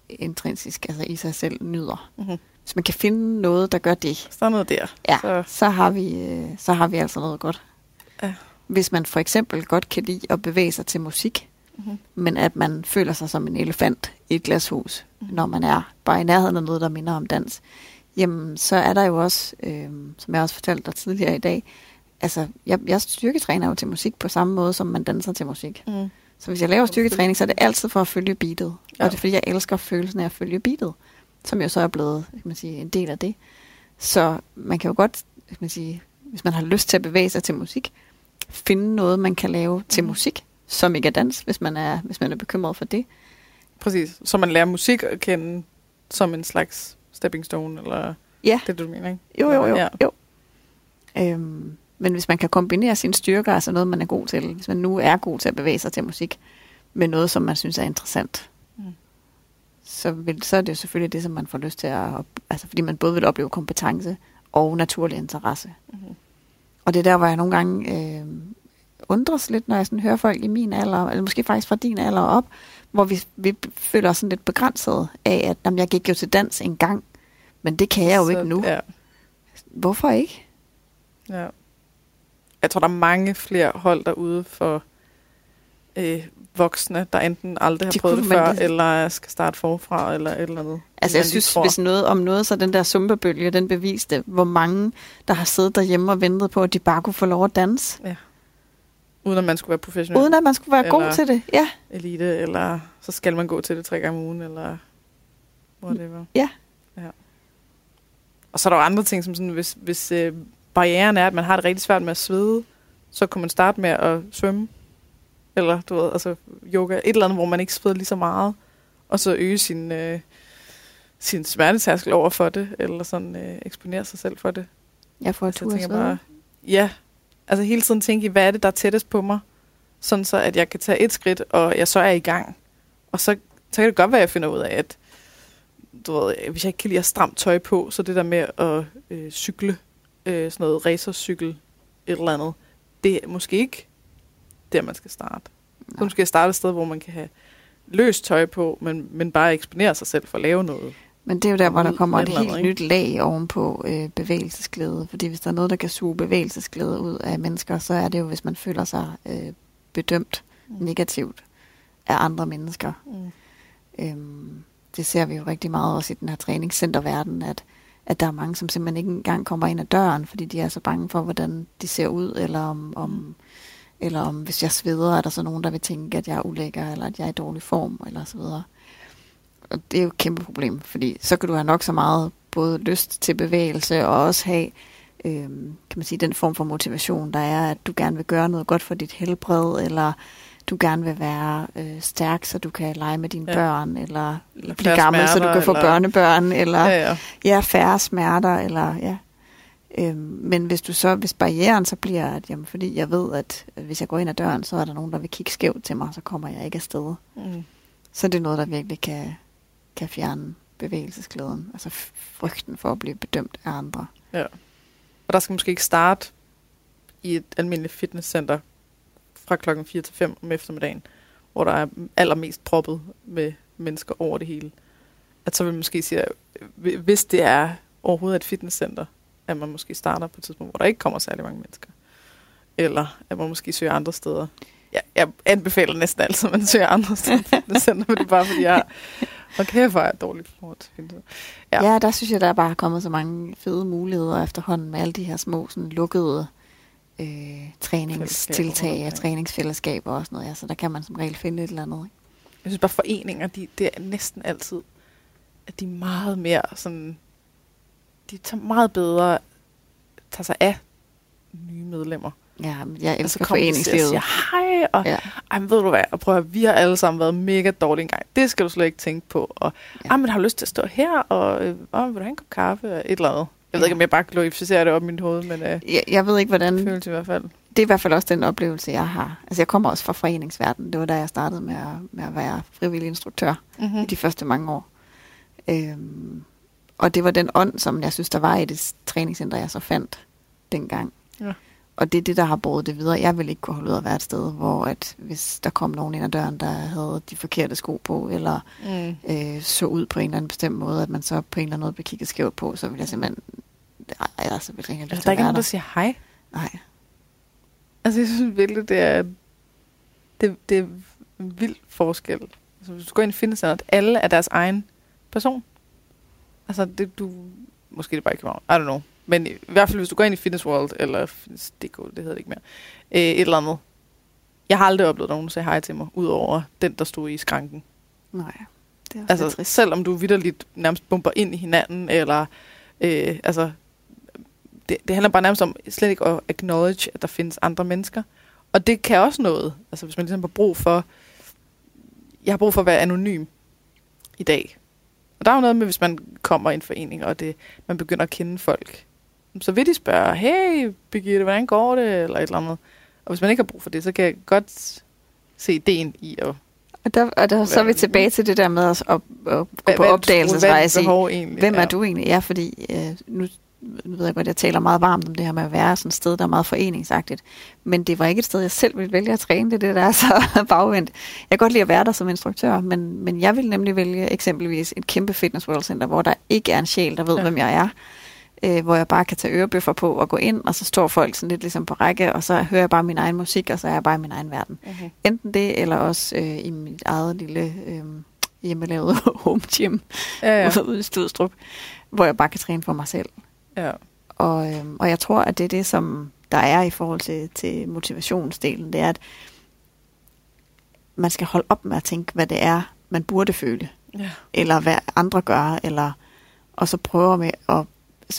intrinsisk, altså i sig selv, nyder. Mm-hmm. Hvis man kan finde noget, der gør det, Så der er noget der. ja, Så- så, har, vi, øh, så har vi altså noget godt. Ja. Hvis man for eksempel godt kan lide at bevæge sig til musik, Mm-hmm. men at man føler sig som en elefant i et glashus, Mhm. mm. når man er bare i nærheden af noget, der minder om dans, jamen så er der jo også, øh, som jeg også fortalte dig tidligere i dag, altså jeg, jeg styrketræner jo til musik på samme måde, som man danser til musik. Mm. Så hvis jeg laver styrketræning, så er det altid for at følge beatet. Ja. Ja. Og det er fordi, jeg elsker følelsen af at følge beatet, som jo så er blevet kan man sige, en del af det. Så man kan jo godt, kan man sige, hvis man har lyst til at bevæge sig til musik, finde noget, man kan lave til Mhm. musik, som ikke er dans, hvis man er, hvis man er bekymret for det. Præcis. Så man lærer musik at kende som en slags stepping stone, eller Ja. det du mener, ikke? Jo, jo, jo. Ja. jo. Øhm, men hvis man kan kombinere sine styrker, altså noget, man er god til, hvis man nu er god til at bevæge sig til musik, med noget, som man synes er interessant. Så, vil, så er det jo selvfølgelig det, som man får lyst til at... Altså, fordi man både vil opleve kompetence og naturlig interesse. Mm-hmm. Og det er der, hvor jeg nogle gange øh, undres lidt, når jeg sådan hører folk i min alder, eller måske faktisk fra din alder op, hvor vi, vi føler os sådan lidt begrænset af, at jamen, jeg gik jo til dans en gang, men det kan jeg jo Så, ikke nu. Ja. Hvorfor ikke? Ja. Jeg tror, der er mange flere hold derude for øh, voksne, der enten aldrig har Det prøvet kunne det før, lige- eller skal starte forfra, eller et eller andet. Altså jeg synes, tror. hvis noget om noget, så den der sumpebølge, den beviste, hvor mange, der har siddet derhjemme og ventet på, at de bare kunne få lov at danse, Uden at man skulle være professionel uden at man skulle være god til det. Ja, elite, eller så skal man gå til det tre gange om ugen, eller whatever. Ja. ja. Og så er der jo andre ting, som sådan, hvis, hvis øh, barrieren er, at man har det rigtig svært med at svede, så kan man starte med at svømme, eller du ved, altså yoga, et eller andet, hvor man ikke sveder lige så meget, og så øge sin, øh, sin smertetærskel over for det, eller sådan øh, eksponere sig selv for det. Jeg får et Så jeg bare, ja, altså hele tiden tænke hvad er det, der er tættest på mig, sådan så, at jeg kan tage et skridt, og jeg så er i gang. Og så, så kan det godt være, at jeg finder ud af, at du ved, hvis jeg ikke kan lide at stramt tøj på, så det der med at øh, cykle, øh, sådan noget racercykel, et eller andet, det er måske ikke der, man skal starte. Så Nej. måske jeg starte et sted, hvor man kan have løst tøj på, men, men bare eksponere sig selv for at lave noget. Men det er jo der, hvor der kommer et helt nyt lag ovenpå øh, bevægelsesglæde. Fordi hvis der er noget, der kan suge bevægelsesglæde ud af mennesker, så er det jo, hvis man føler sig øh, bedømt negativt af andre mennesker. Mm. Øhm, det ser vi jo rigtig meget også i den her træningscenterverden, at, at der er mange, som simpelthen ikke engang kommer ind ad døren, fordi de er så bange for, hvordan de ser ud, eller om, om, eller om hvis jeg sveder, er der så nogen, der vil tænke, at jeg er ulækker, eller at jeg er i dårlig form, eller så videre. Og det er jo et kæmpe problem, fordi så kan du have nok så meget både lyst til bevægelse, og også have øhm, kan man sige, den form for motivation, der er, at du gerne vil gøre noget godt for dit helbred, eller du gerne vil være øh, stærk, så du kan lege med dine Ja. børn, eller, Eller blive gammel, så du smerter, kan få eller- børnebørn, eller ja. ja. ja færre smerter, eller ja. Øhm, men hvis du så, hvis barrieren så bliver, at jamen, fordi jeg ved, at hvis jeg går ind ad døren, så er der nogen, der vil kigge skævt til mig, så kommer jeg ikke afsted. Mm. Så det er noget, der virkelig kan, kan fjerne bevægelsesglæden, altså frygten for at blive bedømt af andre. Ja. Og der skal måske ikke starte i et almindeligt fitnesscenter fra klokken 4 til 5 om eftermiddagen, hvor der er allermest proppet med mennesker over det hele. At så vil man måske sige, at øh, hvis det er overhovedet et fitnesscenter, at man måske starter på et tidspunkt, hvor der ikke kommer særlig mange mennesker. Eller at man måske søger andre steder. Ja, jeg anbefaler næsten altid, at man søger andre steder fitnesscenter, men det er bare fordi, jeg okay, hvor er jeg dårligt forhold til fitnesscenter. Ja. Ja. der synes jeg, der er bare kommet så mange fede muligheder efterhånden med alle de her små sådan, lukkede øh, træningstiltag og træningsfællesskaber og sådan noget. Ja, så der kan man som regel finde et eller andet. Ikke? Jeg synes bare, foreninger, de, det er næsten altid, at de er meget mere sådan, de tager meget bedre, tager sig af nye medlemmer. Ja, jeg Og så elsker til at foreningslivet. sige, hej, og Ja. ej, men ved du hvad, og prøv at vi har alle sammen været mega dårlige engang. Det skal du slet ikke tænke på. Og, Ja. ej, men har du lyst til at stå her, og øh, vil du have en kop kaffe, og et eller andet. Jeg ved Ja. ikke, om jeg bare glorificerer det op i mit hoved, men øh, Jeg, jeg ved ikke, hvordan... følelse i hvert fald. Det er i hvert fald også den oplevelse, jeg har. Altså, jeg kommer også fra foreningsverdenen. Det var da jeg startede med at, med at være frivillig instruktør Mm-hmm. i de første mange år. Øhm, og det var den ånd, som jeg synes, der var i det træningscenter, jeg så fandt dengang. Ja. Og det er det, der har båret det videre. Jeg vil ikke kunne holde ud at være et sted, hvor at hvis der kom nogen ind ad døren, der havde de forkerte sko på, eller Mm. øh, så ud på en eller anden bestemt måde, at man så på en eller anden måde blev kigget skævt på, så ville jeg simpelthen... Ej, altså, vil jeg Altså, der er ikke nogen, der siger hej. Nej. Altså, jeg synes virkelig, det er, det, det er en vild forskel. Altså, hvis du går ind i fitnesscenter, at alle er deres egen person. Altså, det du... Måske er det bare ikke I don't know. Men i hvert fald, hvis du går ind i Fitness World, eller Fitness.dk, det hedder det ikke mere, øh, et eller andet. Jeg har aldrig oplevet nogen, sagde hej til mig, udover den, der stod i skranken. Nej. Det er også Altså, trist. selvom du vidderligt nærmest bumper ind i hinanden, eller øh, altså, det, det handler bare nærmest om slet ikke at acknowledge, at der findes andre mennesker. Og det kan også noget. Altså, hvis man ligesom har brug for, jeg har brug for at være anonym i dag. Og der er jo noget med, hvis man kommer i en forening, og det, man begynder at kende folk, så vil de spørge, hey Birgitte, hvordan går det? Eller et eller andet. Og hvis man ikke har brug for det, så kan jeg godt se ideen i at Og, der, og der, så er vi tilbage til det der med at, at, at gå på opdagelsesrejse hvem er du egentlig? Ja, fordi øh, nu, nu ved jeg godt, jeg taler meget varmt om det her med at være sådan et sted, der er meget foreningsagtigt. Men det var ikke et sted, jeg selv ville vælge at træne. Det det, der er så bagvendt. Jeg kan godt lide at være der som instruktør, men, men jeg vil nemlig vælge eksempelvis et kæmpe fitness world center, hvor der ikke er en sjæl, der ved, Ja. hvem jeg er. Øh, hvor jeg bare kan tage ørebøffer på og gå ind, og så står folk sådan lidt ligesom på række, og så hører jeg bare min egen musik, og så er jeg bare i min egen verden. Mhm. Enten det, eller også øh, i mit eget lille øh, hjemmelavede home gym ja. ja. ude i Studstrup, hvor jeg bare kan træne for mig selv. Ja. Og, øhm, og jeg tror, at det er det, som der er i forhold til, til motivationsdelen, det er, at man skal holde op med at tænke, hvad det er, man burde føle, ja. eller hvad andre gør, eller, og så prøve med at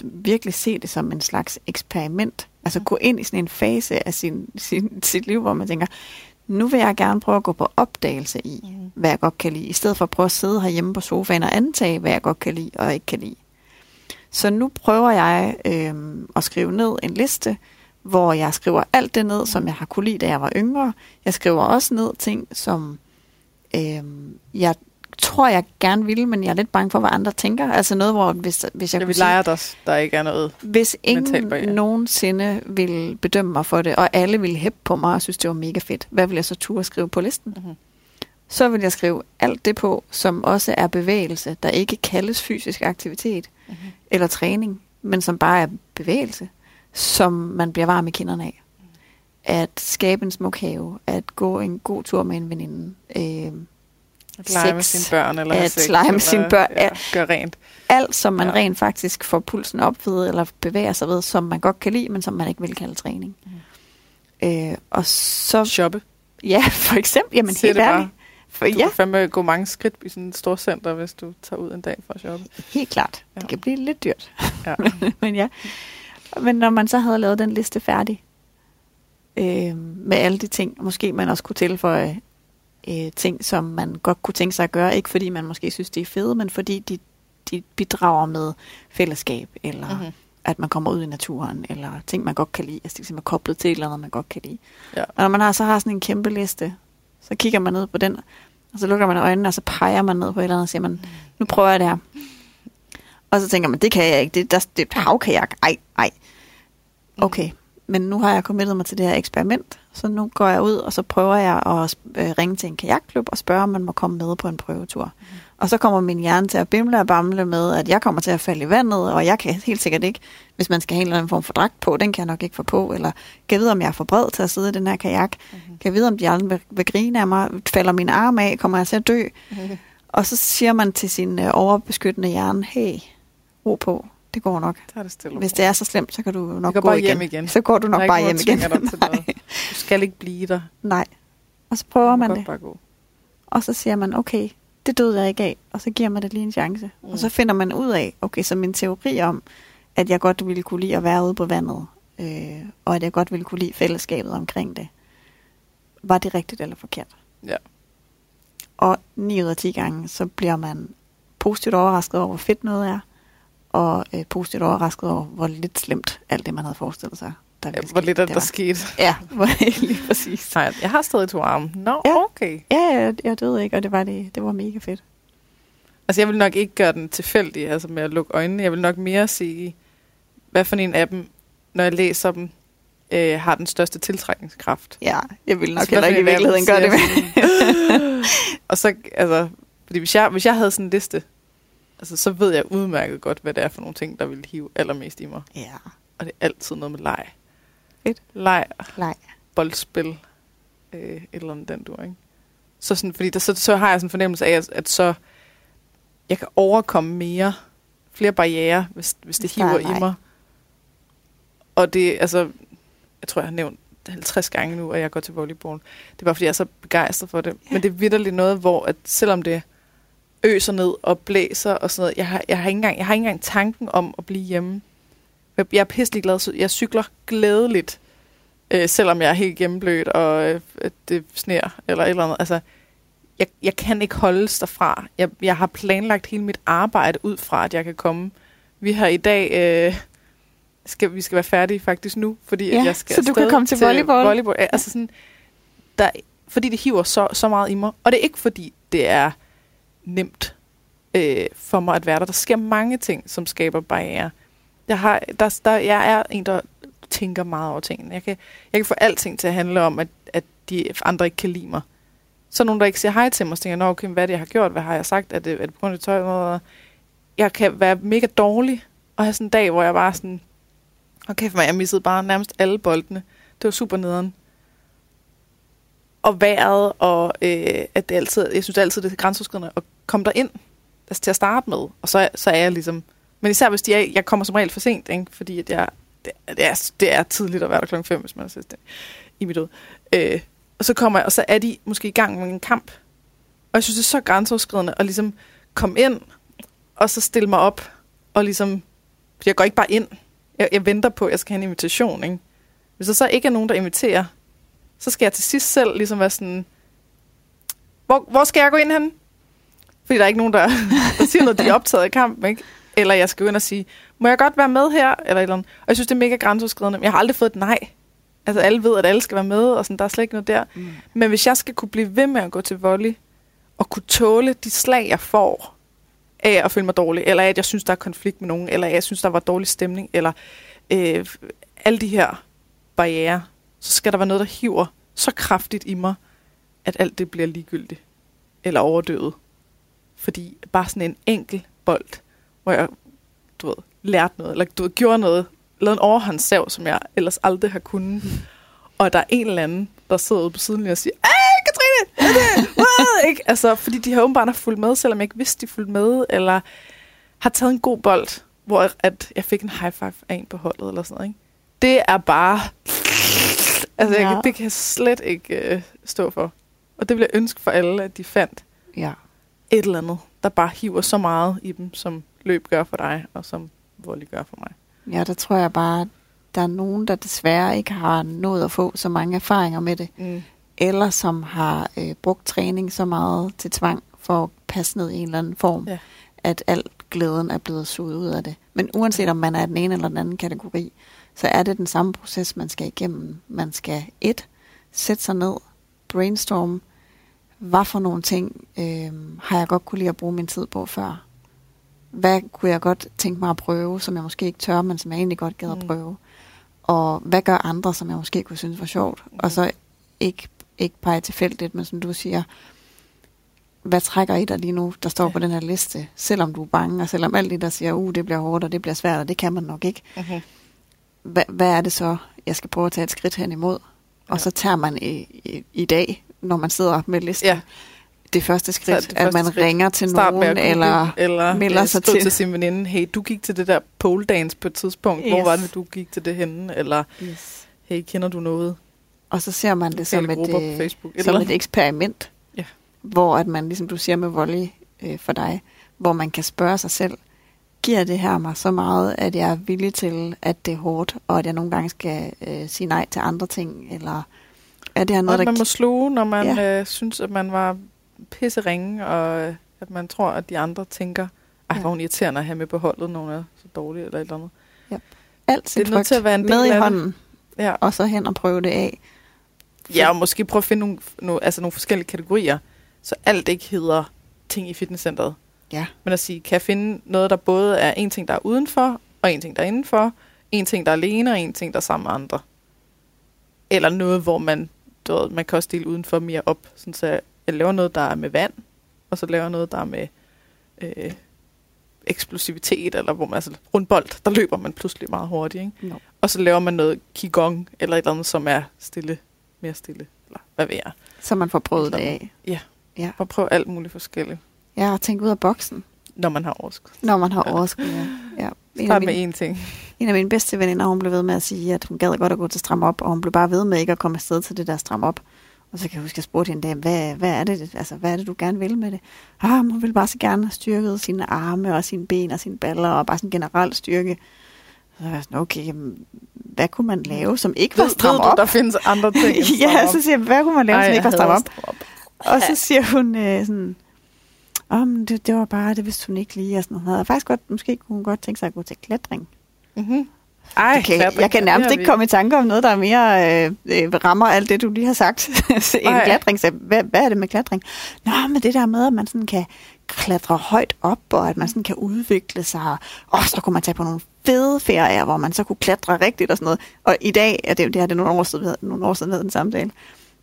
virkelig se det som en slags eksperiment. Altså gå ind i sådan en fase af sin, sin, sit liv, hvor man tænker, nu vil jeg gerne prøve at gå på opdagelse i, Mhm. hvad jeg godt kan lide, i stedet for at prøve at sidde herhjemme på sofaen og antage, hvad jeg godt kan lide og ikke kan lide. Så nu prøver jeg øh, at skrive ned en liste, hvor jeg skriver alt det ned, som jeg har kunne lide, da jeg var yngre. Jeg skriver også ned ting, som øh, jeg tror, jeg gerne ville, men jeg er lidt bange for, hvad andre tænker. Altså noget, hvor hvis, hvis jeg, Jeg kunne vil sige, lege os, der ikke er noget. hvis ingen barriere. nogensinde ville bedømme mig for det, og alle ville hæppe på mig og synes, det var mega fedt, hvad vil jeg så turde skrive på listen? Mhm. Så vil jeg skrive alt det på, som også er bevægelse, der ikke kaldes fysisk aktivitet Mhm. eller træning, men som bare er bevægelse, som man bliver varm i kinderne af. At skabe en smuk have, at gå en god tur med en veninde, øh, At lege med Sex. sine børn, eller At sex, lege med sine børn. Ja, gør rent. alt, som man Ja. rent faktisk får pulsen op ved, eller bevæger sig ved, som man godt kan lide, men som man ikke vil kalde træning. Mm. Øh, og så, Shoppe. ja, for eksempel, jamen Siger helt det bare. ærligt. For Du ja, kan fandme gå mange skridt i sådan et stort center, hvis du tager ud en dag for at shoppe. helt klart. Ja. Det kan blive lidt dyrt. Ja. men ja. Men når man så havde lavet den liste færdig, øh, med alle de ting, måske man også kunne tilføje øh, ting, som man godt kunne tænke sig at gøre, ikke fordi man måske synes, de er fede, men fordi de, de bidrager med fællesskab, eller Mhm. mm-hmm. at man kommer ud i naturen, eller ting, man godt kan lide, altså det er koblet til et eller andet, man godt kan lide. Ja. Og når man har, så har sådan en kæmpe liste, så kigger man ned på den, og så lukker man øjnene, og så peger man ned på et eller andet, og siger man, nu prøver jeg det her. Og så tænker man, det kan jeg ikke, det, der, det er et havkajak, ej, ej. Okay, men nu har jeg committet mig til det her eksperiment, så nu går jeg ud, og så prøver jeg at øh, ringe til en kajakklub og spørge, om man må komme med på en prøvetur. Mm. Og så kommer min hjerne til at bimle og bamle med, at jeg kommer til at falde i vandet, og jeg kan helt sikkert ikke, hvis man skal have en eller anden form for dragt på, den kan jeg nok ikke få på, eller kan vide, om jeg er for bred til at sidde i den her kajak, mm-hmm. kan jeg vide, om de aldrig vil, vil grine af mig, falder min arm af, kommer jeg til at dø, Mhm. og så siger man til sin øh, overbeskyttende hjerne, hey, ro på, det går nok. Tag det stille. Hvis det er så slemt, så kan du nok går gå igen. hjem igen. Så går du nok bare hjem igen. Du skal ikke blive der. Nej. Og så prøver man godt det. Bare gå. Og så siger man, okay, det døde jeg ikke af. Og så giver man det lige en chance. Mm. Og så finder man ud af, okay, så min teori om, at jeg godt ville kunne lide at være ude på vandet, øh, og at jeg godt ville kunne lide fællesskabet omkring det, var det rigtigt eller forkert? Ja. Og 9 ud af 10 gange, så bliver man positivt overrasket over, hvor fedt noget er, og øh, positivt overrasket over, hvor lidt slemt alt det, man havde forestillet sig. Der Ja, hvor lidt er der var. skete. Ja, hvor lige præcis. Nej, jeg har stadig to arme. Nå, Ja. okay. Ja, jeg, jeg døde ikke, og det var, det, det var mega fedt. Altså, jeg vil nok ikke gøre den tilfældig, altså med at lukke øjnene. Jeg vil nok mere sige, hvad for en af dem, når jeg læser dem, øh, har den største tiltrækningskraft. Ja, jeg ville nok Altså, heller ikke i virkeligheden gøre det med. Og så, altså, fordi hvis jeg, hvis jeg havde sådan en liste, altså, så ved jeg udmærket godt, hvad det er for nogle ting, der vil hive allermest i mig. Ja, Og det er altid noget med leg. Fedt. Leg, leg. boldspil, øh, et eller andet den du, ikke? Så, sådan, fordi der, så, så har jeg sådan en fornemmelse af, at, at så jeg kan overkomme mere, flere barriere, hvis, hvis det er hiver i mig. Og det, altså, jeg tror, jeg har nævnt 50 gange nu, at jeg går til volleyball. Det er bare, fordi jeg er så begejstret for det. Ja. Men det er vidderligt noget, hvor at selvom det øser ned og blæser og sådan noget, jeg har, jeg har, ikke, engang, jeg har ikke engang tanken om at blive hjemme. Jeg, jeg er pisselig glad, jeg cykler glædeligt, øh, selvom jeg er helt gennemblødt, og øh, det sner eller et eller andet. Altså, jeg, jeg kan ikke holdes derfra. Jeg, jeg har planlagt hele mit arbejde ud fra, at jeg kan komme. Vi har i dag... Øh, skal, vi skal være færdige faktisk nu, fordi Ja, at jeg skal så du kan komme til volleyball. volleyball. Ja, altså sådan, der, fordi det hiver så, så meget i mig. Og det er ikke fordi, det er nemt øh, for mig at være der. Der sker mange ting, som skaber barriere. Jeg, har, der, der, jeg er en, der tænker meget over tingene. Jeg kan, jeg kan få alting til at handle om, at, at de andre ikke kan lide mig. Så er nogen, der ikke siger hej til mig, så tænker jeg, "Nå, okay, hvad er det, jeg har gjort? Hvad har jeg sagt? Er det, er det på grund af tøj? Jeg kan være mega dårlig og have sådan en dag, hvor jeg bare sådan, okay for mig, jeg missede bare nærmest alle boldene. Det var super nederen. Og vejret, og øh, at det altid, jeg synes altid, det er grænseoverskridende at komme der ind altså til at starte med. Og så, så er jeg ligesom... Men især hvis de er, jeg kommer som regel for sent, ikke? fordi at jeg, det, det, er, det er tidligt at være der klokken 5, hvis man er det, i mit ud. Øh, og så kommer jeg, og så er de måske i gang med en kamp. Og jeg synes, det er så grænseoverskridende at ligesom komme ind, og så stille mig op, og ligesom... fordi jeg går ikke bare ind. Jeg, jeg venter på, at jeg skal have en invitation, ikke? Hvis der så ikke er nogen, der inviterer, så skal jeg til sidst selv ligesom være sådan, hvor, hvor skal jeg gå ind hen? Fordi der er ikke nogen, der, der siger noget, de er optaget i kampen, ikke? Eller jeg skal gå ind og sige, må jeg godt være med her? Eller et eller andet. Og jeg synes, det er mega grænseoverskridende. Jeg har aldrig fået et nej. Altså alle ved, at alle skal være med, og sådan, der er slet ikke noget der. Mm. Men hvis jeg skal kunne blive ved med at gå til volley, og kunne tåle de slag, jeg får, af at føle mig dårlig, eller af, at jeg synes, der er konflikt med nogen, eller af, at jeg synes, der var dårlig stemning, eller øh, alle de her barriere, så skal der være noget, der hiver så kraftigt i mig, at alt det bliver ligegyldigt, eller overdøvet. Fordi bare sådan en enkel bold, hvor jeg, du ved, lærte noget, eller du ved, gjorde noget, lavede en overhåndssav, som jeg ellers aldrig har kunnet. Og der er en eller anden, der sidder ude på siden og siger, Ej, Katrine! Er det? Wow! ikke? Altså, fordi de har åbenbart fulgt med, selvom jeg ikke vidste, de fulgte med, eller har taget en god bold, hvor at jeg fik en high five af en på holdet, eller sådan noget. Ikke? Det er bare... Altså, ja. jeg, det kan jeg slet ikke øh, stå for. Og det vil jeg ønske for alle, at de fandt Ja. et eller andet, der bare hiver så meget i dem, som løb gør for dig, og som volley gør for mig. Ja, der tror jeg bare, der er nogen, der desværre ikke har nået at få så mange erfaringer med det, Mm. eller som har øh, brugt træning så meget til tvang for at passe ned i en eller anden form, Ja. at alt glæden er blevet suget ud af det. Men uanset om man er den ene eller den anden kategori, så er det den samme proces, man skal igennem. Man skal et, sætte sig ned, brainstorm, hvad for nogle ting øh, har jeg godt kunne lide at bruge min tid på før? Hvad kunne jeg godt tænke mig at prøve, som jeg måske ikke tør, men som jeg egentlig godt gad at Mm. prøve? Og hvad gør andre, som jeg måske kunne synes var sjovt? Mm. Og så ikke, ikke pege tilfældigt, men som du siger, hvad trækker i dig lige nu, der står Ja. på den her liste? Selvom du er bange, og selvom alt det, der siger, uh, det bliver hårdt, og det bliver svært, og det kan man nok ikke. Mm-hmm. Hvad, hvad er det så, jeg skal prøve at tage et skridt hen imod? Og Ja. så tager man i, i, i dag, når man sidder med listen, Ja, det første skridt, det det at første man skridt. ringer til start nogen, at google, eller eller melder sig til. til sin veninde, hey, du gik til det der pole dance på et tidspunkt, yes. hvor var det, du gik til det henne? Eller, yes. hey, kender du noget? Og så ser man det som et, på øh, Facebook, som eller et eksperiment, Ja. hvor at man, ligesom du siger med volley øh, for dig, hvor man kan spørge sig selv, giver det her mig så meget, at jeg er villig til, at det er hårdt, og at jeg nogle gange skal øh, sige nej til andre ting, eller er det her noget, Noget, man der... må sluge, når man ja. øh, synes, at man var pisseringe, og øh, at man tror, at de andre tænker, ej, Ja. hvor er hun irriterende at have med på holdet, når hun er så dårlig eller et eller andet. alt sin det er nødt til at være en del med i hånden, Ja. og så hen og prøve det af. ja, og måske prøve at finde nogle, nogle, altså nogle forskellige kategorier, så alt ikke hedder ting i fitnesscenteret. Ja. Men at sige, kan jeg finde noget, der både er en ting, der er udenfor, og en ting, der er indenfor, en ting, der er alene, og en ting, der er sammen med andre. Eller noget, hvor man, du ved, man kan også dele udenfor mere op. Sådan så jeg laver noget, der er med vand, og så laver jeg noget, der er med øh, eksplosivitet, eller hvor man, altså rundbold, der løber man pludselig meget hurtigt, ikke? No. Og så laver man noget qigong, eller et eller andet, som er stille, mere stille, eller hvad ved jeg. Så man får prøvet det af. Ja. Ja. Og prøve alt muligt forskelligt, Jeg har tænkt ud af boksen, når man har overskud. når man har Ja. overskud. Ja. Ja. En, Start med én ting. en af mine bedste veninder, hun blev ved med at sige, at hun gad godt at gå til stram op, og hun blev bare ved med ikke at komme afsted til det der stram op. Og så kan jeg huske, at jeg spurgte hende, hvad, hvad, er det, altså, hvad er det, du gerne vil med det? Ah, hun ville bare så gerne have styrket sine arme og sine ben og sine baller, og bare sådan generelt styrke. Så var jeg sådan, okay, jamen, hvad kunne man lave, som ikke var stram ved op? du, der findes andre ting end ja, så siger jeg, hvad kunne man lave, Ej, som ikke var stram op? Og så siger hun øh, sådan, om det, det var bare, det vidste hun ikke lige, og sådan noget. Og faktisk godt, måske kunne hun godt tænke sig at gå til klatring. Mm-hmm. Ej, kan, klatring, jeg kan nærmest ikke komme i tanke om noget, der er mere øh, øh, rammer alt det, du lige har sagt, Ej. klatring. Så hvad, hvad er det med klatring? Nå, men det der med, at man sådan kan klatre højt op, og at man sådan kan udvikle sig. Og så kunne man tage på nogle fede ferier, hvor man så kunne klatre rigtigt og sådan noget. Og i dag, er det, det har det nogle år siden, nogle år siden den samtale,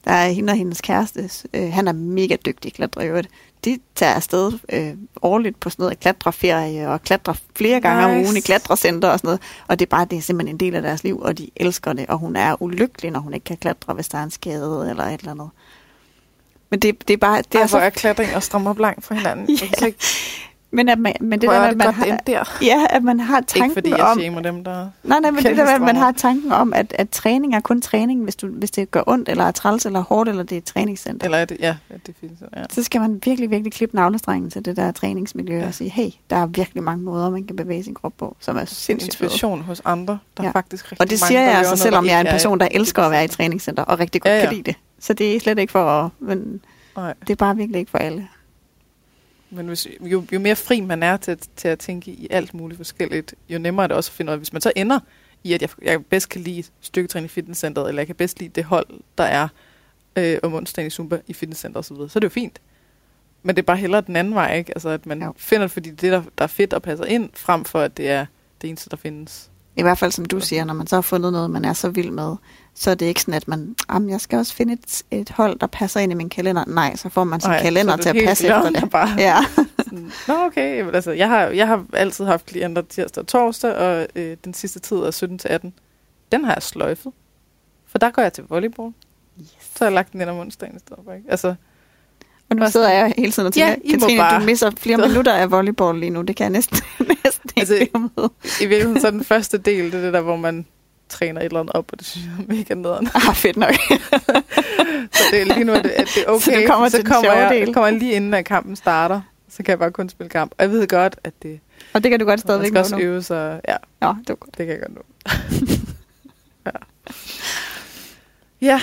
der er hende og hendes kæreste, øh, han er mega dygtig klatrer. De tager afsted øh, årligt på sådan noget klatreferie og klatrer flere gange nice. om ugen i klatrecenter og sådan noget. Og det er bare det er simpelthen en del af deres liv, og de elsker det. Og hun er ulykkelig, når hun ikke kan klatre, hvis der er en skade eller et eller andet. Men det, det er bare... Det Det er hvor er klatring og strammer op langt fra hinanden. Ja. Jeg kan slet ikke- Men, at man, men det Hvor der, er at man godt, har, der. ja, at man har tanken Ikke fordi jeg om... shamer dem, der... Nej, nej, men det der at man har tanken om, at, at træning er kun træning, hvis, du, hvis det gør ondt, eller er træls, eller hårdt, eller det er et træningscenter. Eller er det... Ja, ja, det fint. Ja. Så skal man virkelig, virkelig klippe navlestrengen til det der træningsmiljø Ja. og sige, hey, der er virkelig mange måder, man kan bevæge sin krop på, som er sindssygt. Inspiration hos andre. Der Ja. er faktisk rigtig Og det mange, siger der jeg altså, selvom jeg er en person, der elsker at være i træningscenter, og rigtig godt Ja, ja, kan lide det. Så det er slet ikke for at, men Nej. det er bare virkelig ikke for alle. Men hvis, jo, jo mere fri man er til, til at tænke i alt muligt forskelligt, jo nemmere er det også at finde ud af, hvis man så ender i, at jeg, jeg bedst kan lide styrketræning i fitnesscenteret, eller jeg kan bedst lide det hold, der er øh, om onsdagen i Zumba i fitnesscenteret osv., så er det jo fint. Men det er bare hellere den anden vej, ikke? Altså, at man jo. finder det, fordi det det, der, der er fedt og passer ind, frem for at det er det eneste, der findes. I hvert fald, som du siger, når man så har fundet noget, man er så vild med, så er det ikke sådan, at man, jamen, jeg skal også finde et, et hold, der passer ind i min kalender. Nej, så får man sin Nej, kalender er til at passe efter det. Bare. Ja. Sådan, Nå, okay. Jamen, altså, jeg, har, jeg har altid haft klienter tirsdag og torsdag, og øh, den sidste tid er 17 til 18. Den har jeg sløjfet. For der går jeg til volleyball. Yes. Så har jeg lagt den ind om onsdagen i stedet for. Ikke? Altså, Og nu sidder jeg hele tiden og tænker, Ja, ja, I Katrine, bare- du misser flere Så- minutter af volleyball lige nu. Det kan jeg næsten, næsten ikke Altså, altså, med. I virkeligheden så den første del, det er det der, hvor man træner et eller andet op, og det synes jeg er mega nederen. Ah, fedt nok. Så det er lige nu, at det, at det er okay. Så du kommer så til den kommer jeg, del. kommer jeg lige inden, at kampen starter. Så kan jeg bare kun spille kamp. Og jeg ved godt, at det og det kan du godt man stadigvæk skal nå også nu. øve sig. Ja, Nå, det var godt. det kan jeg godt nu. ja. ja.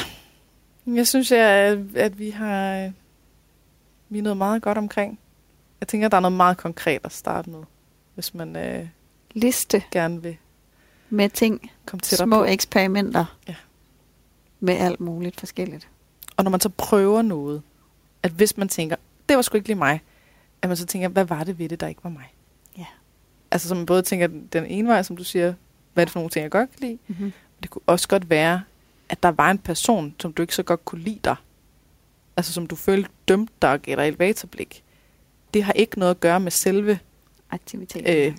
Jeg synes, at, at vi har vi er noget meget godt omkring. Jeg tænker, der er noget meget konkret at starte med, hvis man øh, Liste gerne vil med ting, komme tættere små på. eksperimenter Ja. med alt muligt forskelligt. Og når man så prøver noget, at hvis man tænker, det var sgu ikke lige mig, at man så tænker, hvad var det ved det, der ikke var mig? Ja. Altså så man både tænker den ene vej, som du siger, hvad er det for nogle ting, jeg godt kan lide? Mm-hmm. Det kunne også godt være, at der var en person, som du ikke så godt kunne lide dig. Altså som du følte dømte dig dig elevatorblik. Det har ikke noget at gøre med selve Aktivitet. øh,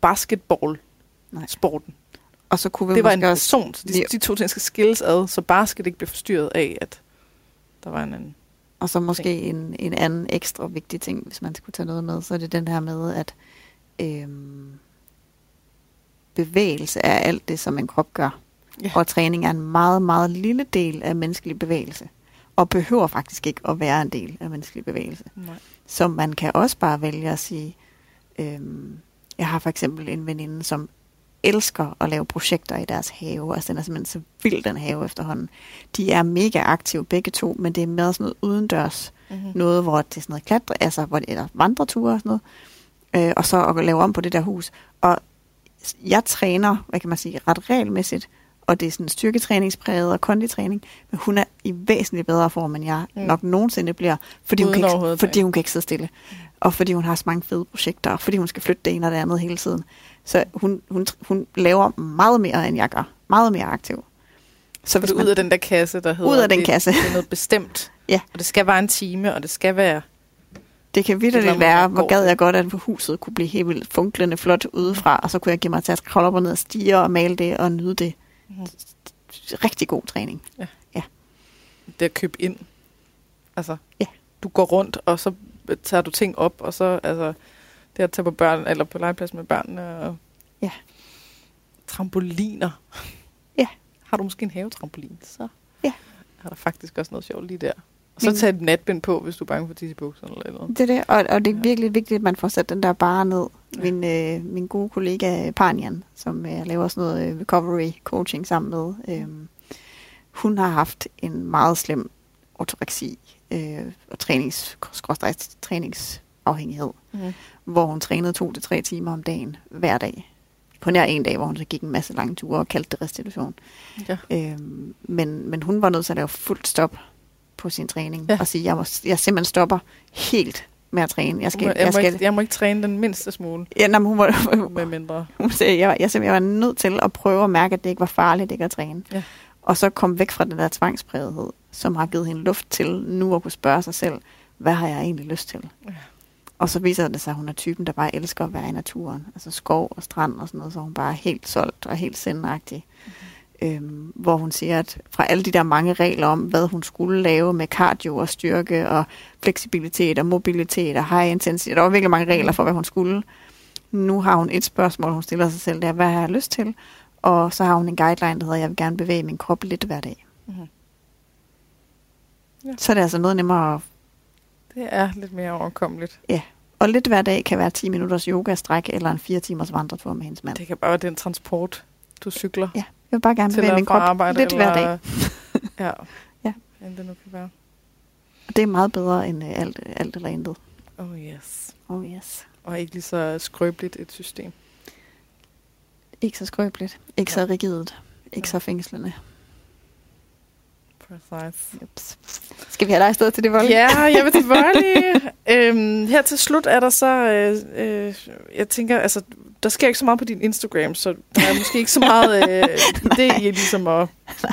basketball-sporten. Nej. Og så kunne vi Det var en person, så de, de to ting skal skilles ad, så basket ikke bliver forstyrret af, at der var en anden. Og så måske en, en anden ekstra vigtig ting, hvis man skulle tage noget med, så er det den her med, at øhm, bevægelse er alt det, som en krop gør. Ja. Og træning er en meget, meget lille del af menneskelig bevægelse. Og behøver faktisk ikke at være en del af menneskelig bevægelse. Nej. Så man kan også bare vælge at sige, øhm, jeg har for eksempel en veninde, som elsker at lave projekter i deres have. Altså den er simpelthen så vild, den have efterhånden. De er mega aktive begge to, men det er mere sådan noget udendørs. Mm-hmm. Noget, hvor det er sådan noget klatre, altså hvor det er vandreture og sådan noget. Øh, og så at lave om på det der hus. Og jeg træner, hvad kan man sige, ret regelmæssigt, og det er sådan styrketræningspræget og konditræning, men hun er i væsentligt bedre form, end jeg Mm. mm. nok nogensinde bliver, fordi hun, Uden kan ikke, fordi hun kan ikke sidde stille. Og fordi hun har så mange fede projekter, og fordi hun skal flytte det ene og det andet hele tiden. Så hun, hun, hun laver meget mere, end jeg gør. Meget mere aktiv. Så hvis du man, ud af den der kasse, der hedder... Ud af den det, kasse. Det er noget bestemt. Ja. Og det skal være en time, og det skal være... Det kan er, vidderligt være, hvor gad jeg godt, at huset kunne blive helt vildt funklende flot udefra, og så kunne jeg give mig til at kravle op og ned og stige og male det og nyde det. Mhm. Rigtig god træning. Det at købe ind. Altså, Ja. du går rundt, og så tager du ting op, og så altså, det at tage på børn, eller på legeplads med børnene, og Ja. trampoliner. Ja. Har du måske en havetrampolin, så Ja. er der faktisk også noget sjovt lige der. Og så Men- tag et natbind på, hvis du er bange for tisse i bukserne eller et eller andet. Det er det, og, og det er virkelig vigtigt, at man får sat den der bare ned. Ja. Min, øh, min gode kollega Panjan, som jeg laver sådan noget øh, recovery coaching sammen med, øh, hun har haft en meget slem ortoreksi øh, og trænings, træningsafhængighed, Mm. hvor hun trænede to til tre timer om dagen hver dag. På nær en dag, hvor hun så gik en masse lange ture og kaldte det restitution. Ja. Øhm, men, men hun var nødt til at lave fuldt stop på sin træning. Ja. Og sige, jeg, må, jeg simpelthen stopper helt med at træne. Jeg skal, jeg, jeg, må skal, ikke, jeg må ikke træne den mindste smule, ja, nej, hun, var, med mindre. hun sagde, jeg, var- jeg, jeg var nødt til at prøve at mærke, at det ikke var farligt ikke at træne. Ja. Og så kom væk fra den der tvangsprægethed, som har givet hende luft til nu at kunne spørge sig selv, hvad har jeg egentlig lyst til? Ja. Og så viser det sig, at hun er typen, der bare elsker at være i naturen. Altså skov og strand og sådan noget, så hun bare er helt solgt og helt sindagtig. Mhm. Øhm, hvor hun siger, at fra alle de der mange regler om, hvad hun skulle lave med cardio og styrke og fleksibilitet og mobilitet og high intensity, der var virkelig mange regler for, hvad hun skulle. Nu har hun et spørgsmål, hun stiller sig selv, det er, hvad har jeg lyst til? Og så har hun en guideline, der hedder, jeg vil gerne bevæge min krop lidt hver dag. Mhm. Ja. Så er det altså noget nemmere, Det er lidt mere overkommeligt. og lidt hver dag kan være 10 minutters yoga-stræk eller en 4 timers vandretur med hendes mand. Det kan bare være den transport, du cykler Ja, vil bare gerne bevæge min krop arbejde. lidt eller, hver dag. ja. Ja. End det nu kan være. Og det er meget bedre end øh, alt, alt eller intet. Oh yes. Oh yes. Og ikke lige så skrøbeligt et system. Ikke så skrøbeligt, ikke Ja. så rigidt, ikke Ja. så fængslende. Præcis. Ups. Skal vi have dig afsted til det vold? Ja, jeg vil til volley. øhm, her til slut er der så, øh, øh, jeg tænker, altså, der sker ikke så meget på din Instagram, så der er måske ikke så meget øh, idé i ligesom at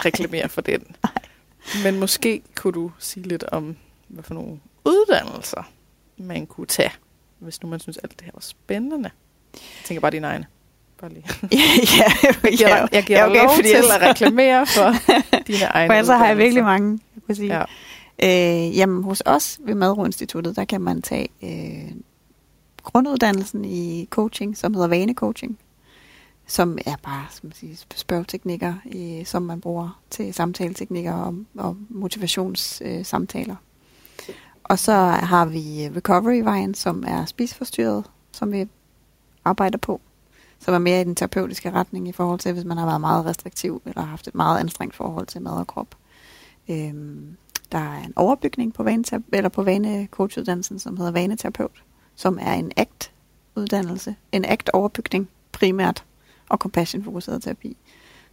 reklamere for den. Men måske kunne du sige lidt om, hvad for nogle uddannelser man kunne tage, hvis nu man synes, alt det her var spændende. Jeg tænker bare dine egne. Bare lige. ja, ja, Jeg giver, dig, jeg giver ja, dig okay, lov fordi til at reklamere for dine egne For ellers så har jeg virkelig mange, jeg kunne sige. Ja. Øh, jamen, hos os ved Madro Instituttet, der kan man tage øh, grunduddannelsen i coaching, som hedder vanecoaching, som er bare som man siger, spørgeteknikker, øh, som man bruger til samtaleteknikker og, og motivationssamtaler. Øh, samtaler. og så har vi øh, recovery-vejen, som er spiseforstyrret, som vi arbejder på, som er mere i den terapeutiske retning i forhold til, hvis man har været meget restriktiv eller har haft et meget anstrengt forhold til mad og krop. Øhm, der er en overbygning på, vaneterape- eller på vanecoachuddannelsen, som hedder vaneterapeut, som er en ACT-uddannelse. En ACT-overbygning primært, og compassion-fokuseret terapi,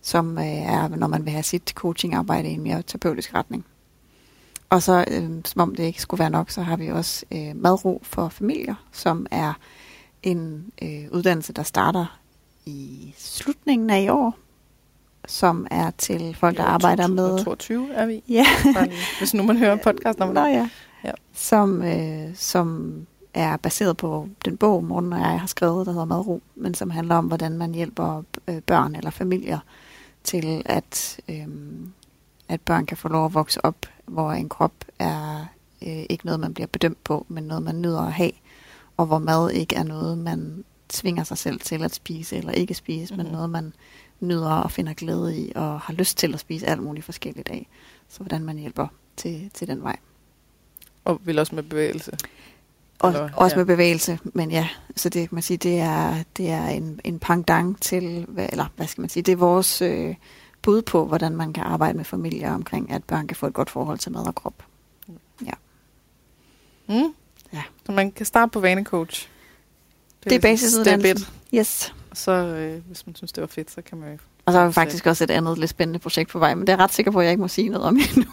som øh, er, når man vil have sit coachingarbejde i en mere terapeutisk retning. Og så, øh, som om det ikke skulle være nok, så har vi også øh, madro for familier, som er en øh, uddannelse, der starter i slutningen af i år, som er til folk, der arbejder med... 2022 er vi. Ja, Hvis nu man hører podcast om Nå det. ja. Ja. Som, øh, som er baseret på den bog, Morten og jeg har skrevet, der hedder Madro, men som handler om, hvordan man hjælper øh, børn eller familier til, at, øh, at børn kan få lov at vokse op, hvor en krop er øh, ikke noget, man bliver bedømt på, men noget, man nyder at have, og hvor mad ikke er noget, man tvinger sig selv til at spise eller ikke spise, mm-hmm. Mhm. men noget, man nyder og finder glæde i, og har lyst til at spise alt muligt forskelligt af. Så hvordan man hjælper til, til den vej. Og vil også med bevægelse. Og, Eller- også ja. med bevægelse, men ja, så det kan man sige, det er, det er en, en pendant til, eller hvad skal man sige, det er vores øh, bud på, hvordan man kan arbejde med familier omkring, at børn kan få et godt forhold til mad og krop. Mm? Ja. Så man kan starte på vanecoach. Det er ligesom basisuddannelsen. Yes. Og så, øh, hvis man synes, det var fedt, så kan man jo... Og så har vi faktisk også et andet lidt spændende projekt på vej, men det er jeg ret sikker på, at jeg ikke må sige noget om endnu.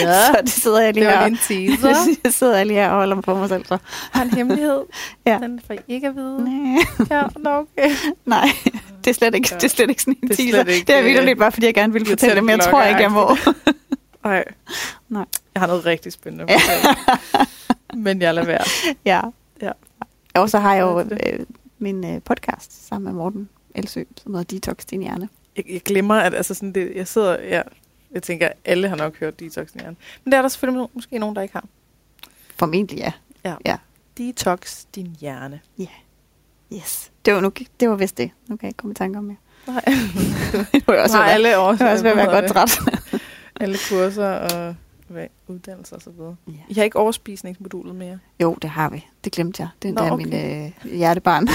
Ja, så det sidder jeg det lige var her. det sidder jeg lige her og holder mig for mig selv. Så. Har en hemmelighed. Ja. Den får I ikke at vide. Nej. Ja, nå, okay. Nej, det er slet ikke, det er slet ikke sådan en Det er teaser. ikke, Det er øh, vildt bare, fordi jeg gerne ville fortælle det, men jeg tror ikke, jeg må. Nej. Nej. Jeg har noget rigtig spændende. Men jeg lader være. Ja. Ja. Og så har jeg jo Ja, øh, min øh, podcast sammen med Morten Elsø, som hedder Detox din hjerne. Jeg, jeg glemmer, at altså sådan det, jeg sidder... Ja, jeg tænker, at alle har nok hørt Detox i hjernen. Men der er der selvfølgelig no- måske nogen, der ikke har. Formentlig ja. Ja. Ja. Detox din hjerne. Yes. Det var, nu, det var vist det. Nu kan jeg ikke komme i tanke om mere. Nej. Det var også, være- alle år, det var også ved at være godt træt. Alle kurser og hvad, uddannelser og så videre. Ja. I har ikke overspisningsmodulet mere. Jo, det har vi. Det glemte jeg. Det Nå, er okay. min øh, hjertebarn.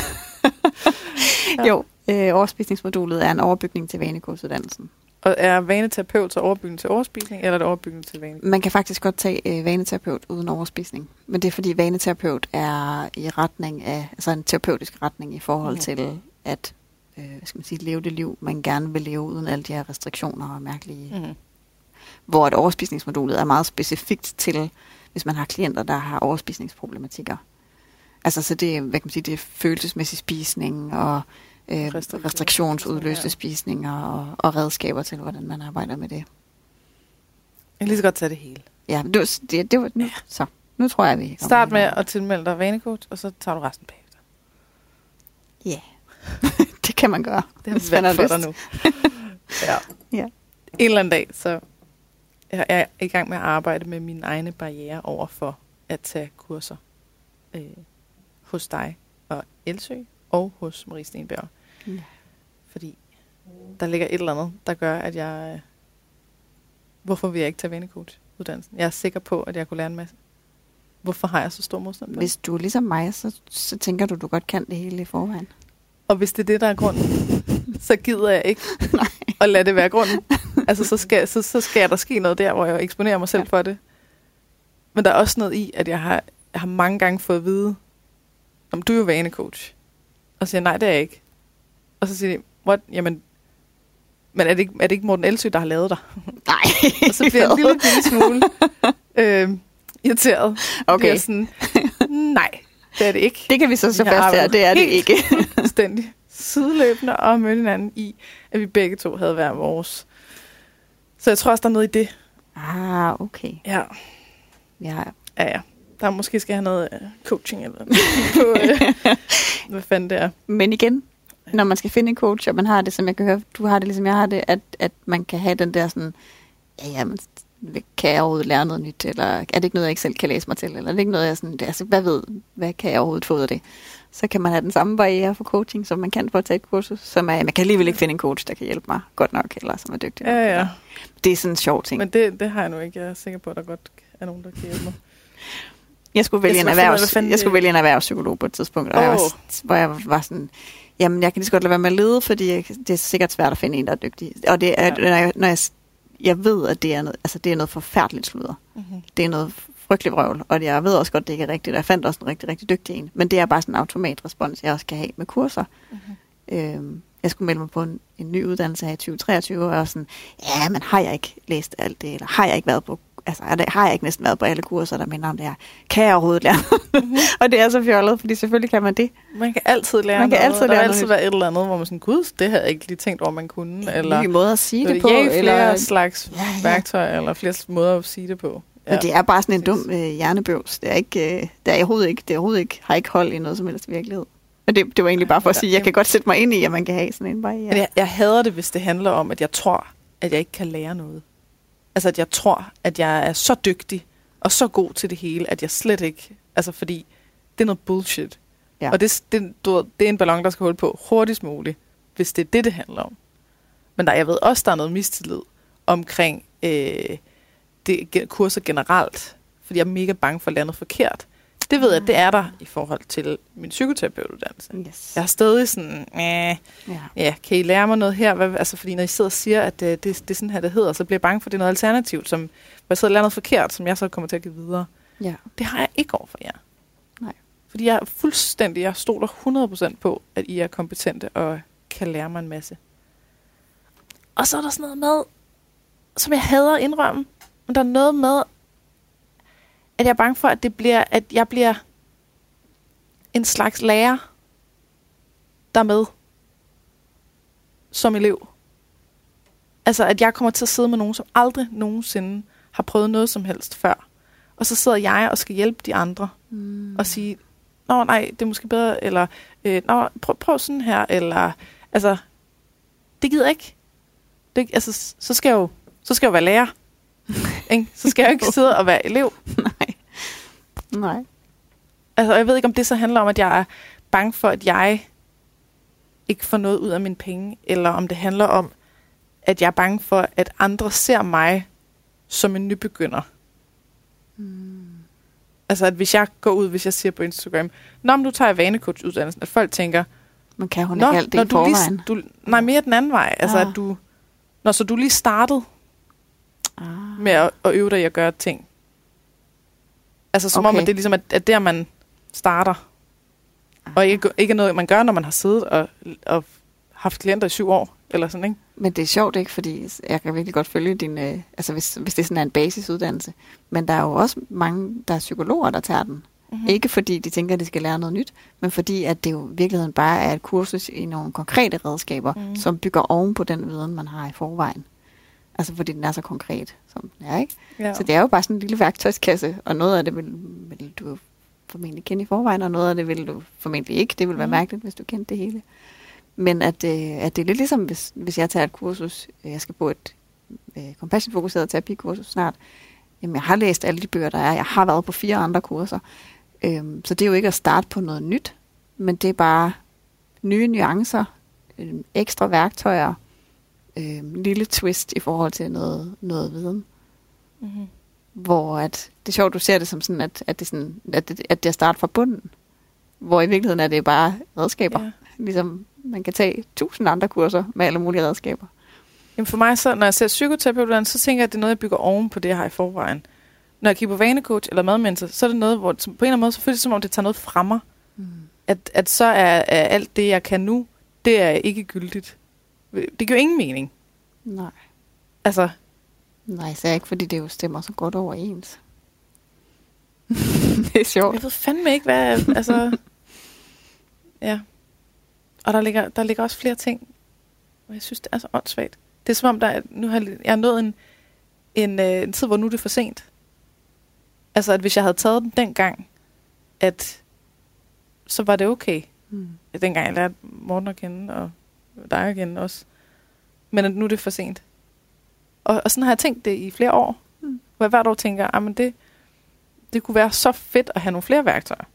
Ja. Jo, øh, overspisningsmodulet er en overbygning til vanekursuddannelsen. Og er vaneterapeut så overbygning til overspisning, eller er det overbygning til vane? Man kan faktisk godt tage øh, vaneterapeut uden overspisning. Men det er fordi vaneterapeut er i retning af, altså en terapeutisk retning i forhold Mhm. til at øh, hvad skal man sige, leve det liv, man gerne vil leve uden alle de her restriktioner og mærkelige. Mm. Mm-hmm. Hvor et overspisningsmodulet er meget specifikt til, hvis man har klienter, der har overspisningsproblematikker. Altså så det, hvad kan man sige, det er følelsesmæssig spisning og øh, Restriktion. restriktionsudløste Ja. spisninger og, og redskaber til, hvordan man arbejder med det. Jeg kan lige så godt tage det hele. Ja, det var, det, det var nu, så. Nu tror jeg, vi Start med at tilmelde dig vanecoach, og så tager du resten bagefter. Ja, det kan man gøre. Det har vi for dig nu. Ja. Ja. En eller anden dag, så jeg er i gang med at arbejde med mine egne barriere over for at tage kurser øh, hos dig og Elsø og hos Marie Stenberg. Ja. Fordi der ligger et eller andet, der gør, at jeg... Øh, hvorfor vil jeg ikke tage vennecoach uddannelsen? Jeg er sikker på, at jeg kunne lære en masse. Hvorfor har jeg så stor modstand på? Hvis du er ligesom mig, så, så tænker du, du godt kan det hele i forvejen. Og hvis det er det, der er grunden, så gider jeg ikke Nej. at lade det være grunden. Altså, så skal, så, så skal der ske noget der, hvor jeg eksponerer mig selv Ja. for det. Men der er også noget i, at jeg har, jeg har mange gange fået at vide, om du er jo vanecoach. Og så siger jeg, nej, det er jeg ikke. Og så siger de, what? Jamen, men er det, ikke, er det ikke Morten Elsø, der har lavet dig? Nej. Og så bliver jeg en lille, lille smule øh, irriteret. Okay. Bliver sådan, nej, det er det ikke. Det kan vi så så Jeg fast her, det er det ikke. fuldstændig sideløbende og mødte hinanden i, at vi begge to havde hver vores. Så jeg tror også, der er noget i det. ah, okay. Ja, Ja, ja, ja. Der måske skal jeg have noget uh, coaching eller noget på, uh, hvad fanden det er. Men igen, når man skal finde en coach, og man har det, som jeg kan høre, du har det ligesom jeg har det, at, at man kan have den der sådan, ja, ja, men kan jeg overhovedet lære noget nyt, eller er det ikke noget, jeg ikke selv kan læse mig til, eller er det ikke noget, jeg sådan, altså, hvad ved, hvad kan jeg overhovedet få ud af det? Så kan man have den samme barriere for coaching, som man kan for at tage et kursus, som er, man kan alligevel ikke finde en coach, der kan hjælpe mig godt nok, eller som er dygtig nok. Ja, ja. Det er sådan en sjov ting. Men det, det har jeg nu ikke. Jeg er sikker på, at der godt er nogen, der kan hjælpe mig. Jeg skulle vælge, Jeg en, finde erhvervs, fanden jeg skulle vælge en erhvervspsykolog på et tidspunkt, og jeg var, hvor jeg var sådan, jamen jeg kan lige så godt lade være med at lede, fordi det er sikkert svært at finde en, der er dygtig. Og det er, ja. når, jeg, når jeg, jeg ved, at det er noget, altså det er noget forfærdeligt sludder. Mm-hmm. Det er noget frygteligt vrøvl, og jeg ved også godt, at det ikke er rigtigt, og jeg fandt også en rigtig, rigtig dygtig en. Men det er bare sådan en automatrespons, jeg også kan have med kurser. Mm-hmm. Øhm, jeg skulle melde mig på en, en ny uddannelse her i 2023, og jeg var sådan, ja, men har jeg ikke læst alt det, eller har jeg ikke været på, altså har jeg ikke næsten været på alle kurser, der minder om det her? Kan jeg overhovedet lære? Mhm. og det er så fjollet, fordi selvfølgelig kan man det. Man kan altid lære Man kan noget. altid der lære vil altid være et eller andet, hvor man sådan, gud, det havde jeg ikke lige tænkt over, man kunne. En eller ny måde at sige det på. ja, flere eller, slags Ja, ja. værktøjer, eller flere måder at sige det på. Men det er bare sådan en dum øh, hjernebøvs. Det er ikke, øh, det er overhovedet ikke, det er overhovedet ikke, har ikke hold i noget som helst virkelighed. Men det, det var egentlig bare for at Ja, sige, at jeg ja. kan godt sætte mig ind i, at man kan have sådan en Men barriere. jeg, jeg hader det, hvis det handler om, at jeg tror, at jeg ikke kan lære noget. Altså, at jeg tror, at jeg er så dygtig og så god til det hele, at jeg slet ikke... Altså, fordi det er noget bullshit. Ja. Og det, det, du, det er en ballon, der skal holde på hurtigst muligt, hvis det er det, det handler om. Men der, jeg ved også, der er noget mistillid omkring øh, det, kurser generelt, fordi jeg er mega bange for at noget forkert. Det ved jeg, det er der i forhold til min psykoterapeutuddannelse. Yes. Jeg er stadig sådan, Ja. ja, kan I lære mig noget her? Hvad, altså, fordi når I sidder og siger, at øh, det, det er sådan her, det hedder, så bliver jeg bange for, at det er noget alternativt, som, hvor jeg sidder og lærer noget forkert, som jeg så kommer til at give videre. ja. Det har jeg ikke over for jer. Nej. Fordi jeg er fuldstændig, jeg stoler 100% på, at I er kompetente og kan lære mig en masse. Og så er der sådan noget med, som jeg hader at indrømme, men der er noget med, at jeg er bange for, at det bliver, at jeg bliver en slags lærer, der er med som elev. Altså, at jeg kommer til at sidde med nogen, som aldrig nogensinde har prøvet noget som helst før. Og så sidder jeg og skal hjælpe de andre Mm. og sige, nå nej, det er måske bedre, eller øh, nå, prøv, prøv sådan her, eller altså, det gider jeg ikke. Det, altså, så skal jeg jo, så skal jeg jo være lærer. ikke? Så skal jeg jo ikke sidde og være elev. Nej. Nej. Altså, jeg ved ikke, om det så handler om, at jeg er bange for, at jeg ikke får noget ud af mine penge, eller om det handler om, at jeg er bange for, at andre ser mig som en nybegynder. Mm. Altså, at hvis jeg går ud, hvis jeg siger på Instagram, Nå, men du tager vanecoach-uddannelsen, at folk tænker, Man kan hun ikke alt det når i lige, forvejen. du, nej, mere den anden vej. Altså, Ah. at du, når så du lige startede Ah. med at, at øve dig i at gøre ting. Altså, som okay. om, at det er ligesom, at, at der man starter. Ah. Og ikke, ikke noget, man gør, når man har siddet og, og haft klienter i syv år, eller sådan, ikke? Men det er sjovt ikke, fordi jeg kan virkelig godt følge din, øh, altså hvis, hvis det sådan er en basisuddannelse. Men der er jo også mange, der er psykologer, der tager den. Mm. Ikke fordi de tænker, at de skal lære noget nyt, men fordi at det jo i virkeligheden bare er et kursus i nogle konkrete redskaber, mm. som bygger oven på den viden, man har i forvejen. Altså fordi den er så konkret, som den er, ikke? Ja. Så det er jo bare sådan en lille værktøjskasse, og noget af det vil, vil du formentlig kende i forvejen, og noget af det vil du formentlig ikke. Det vil være Mhm. mærkeligt, hvis du kendte det hele. Men at, øh, at det er lidt ligesom, hvis, hvis jeg tager et kursus, øh, jeg skal på et øh, compassion-fokuseret terapikursus snart, jamen jeg har læst alle de bøger, der er, jeg har været på fire andre kurser, øhm, så det er jo ikke at starte på noget nyt, men det er bare nye nuancer, øh, ekstra værktøjer, øh, lille twist i forhold til noget, noget viden. Mm-hmm. Hvor at, det er sjovt, du ser det som sådan, at, at, det, sådan, at, det, at det er start fra bunden. Hvor i virkeligheden er det bare redskaber. Ja. Ligesom man kan tage tusind andre kurser med alle mulige redskaber. Jamen for mig, så, når jeg ser psykoterapeut, så tænker jeg, at det er noget, jeg bygger oven på det, jeg har i forvejen. Når jeg kigger på vanecoach eller madmentor, så er det noget, hvor som på en eller anden måde, så føles det som om, det tager noget fra mig. Mm. At, at så er, er alt det, jeg kan nu, det er ikke gyldigt. Det giver ingen mening. Nej. Altså, Nej, så ikke, fordi det jo stemmer så godt overens. det er sjovt. jeg ved fandme ikke, hvad... altså, ja. Og der ligger, der ligger også flere ting, og jeg synes, det er så åndssvagt. Det er som om, der er, nu har jeg er nået en, en, øh, en tid, hvor nu er det for sent. Altså, at hvis jeg havde taget den dengang, at så var det okay. Mm. Dengang jeg lærte Morten at kende, og dig at kende også. Men at nu er det for sent. Og, og sådan har jeg tænkt det i flere år. Mm. Hvor jeg hvert år tænker, at det, det kunne være så fedt at have nogle flere værktøjer.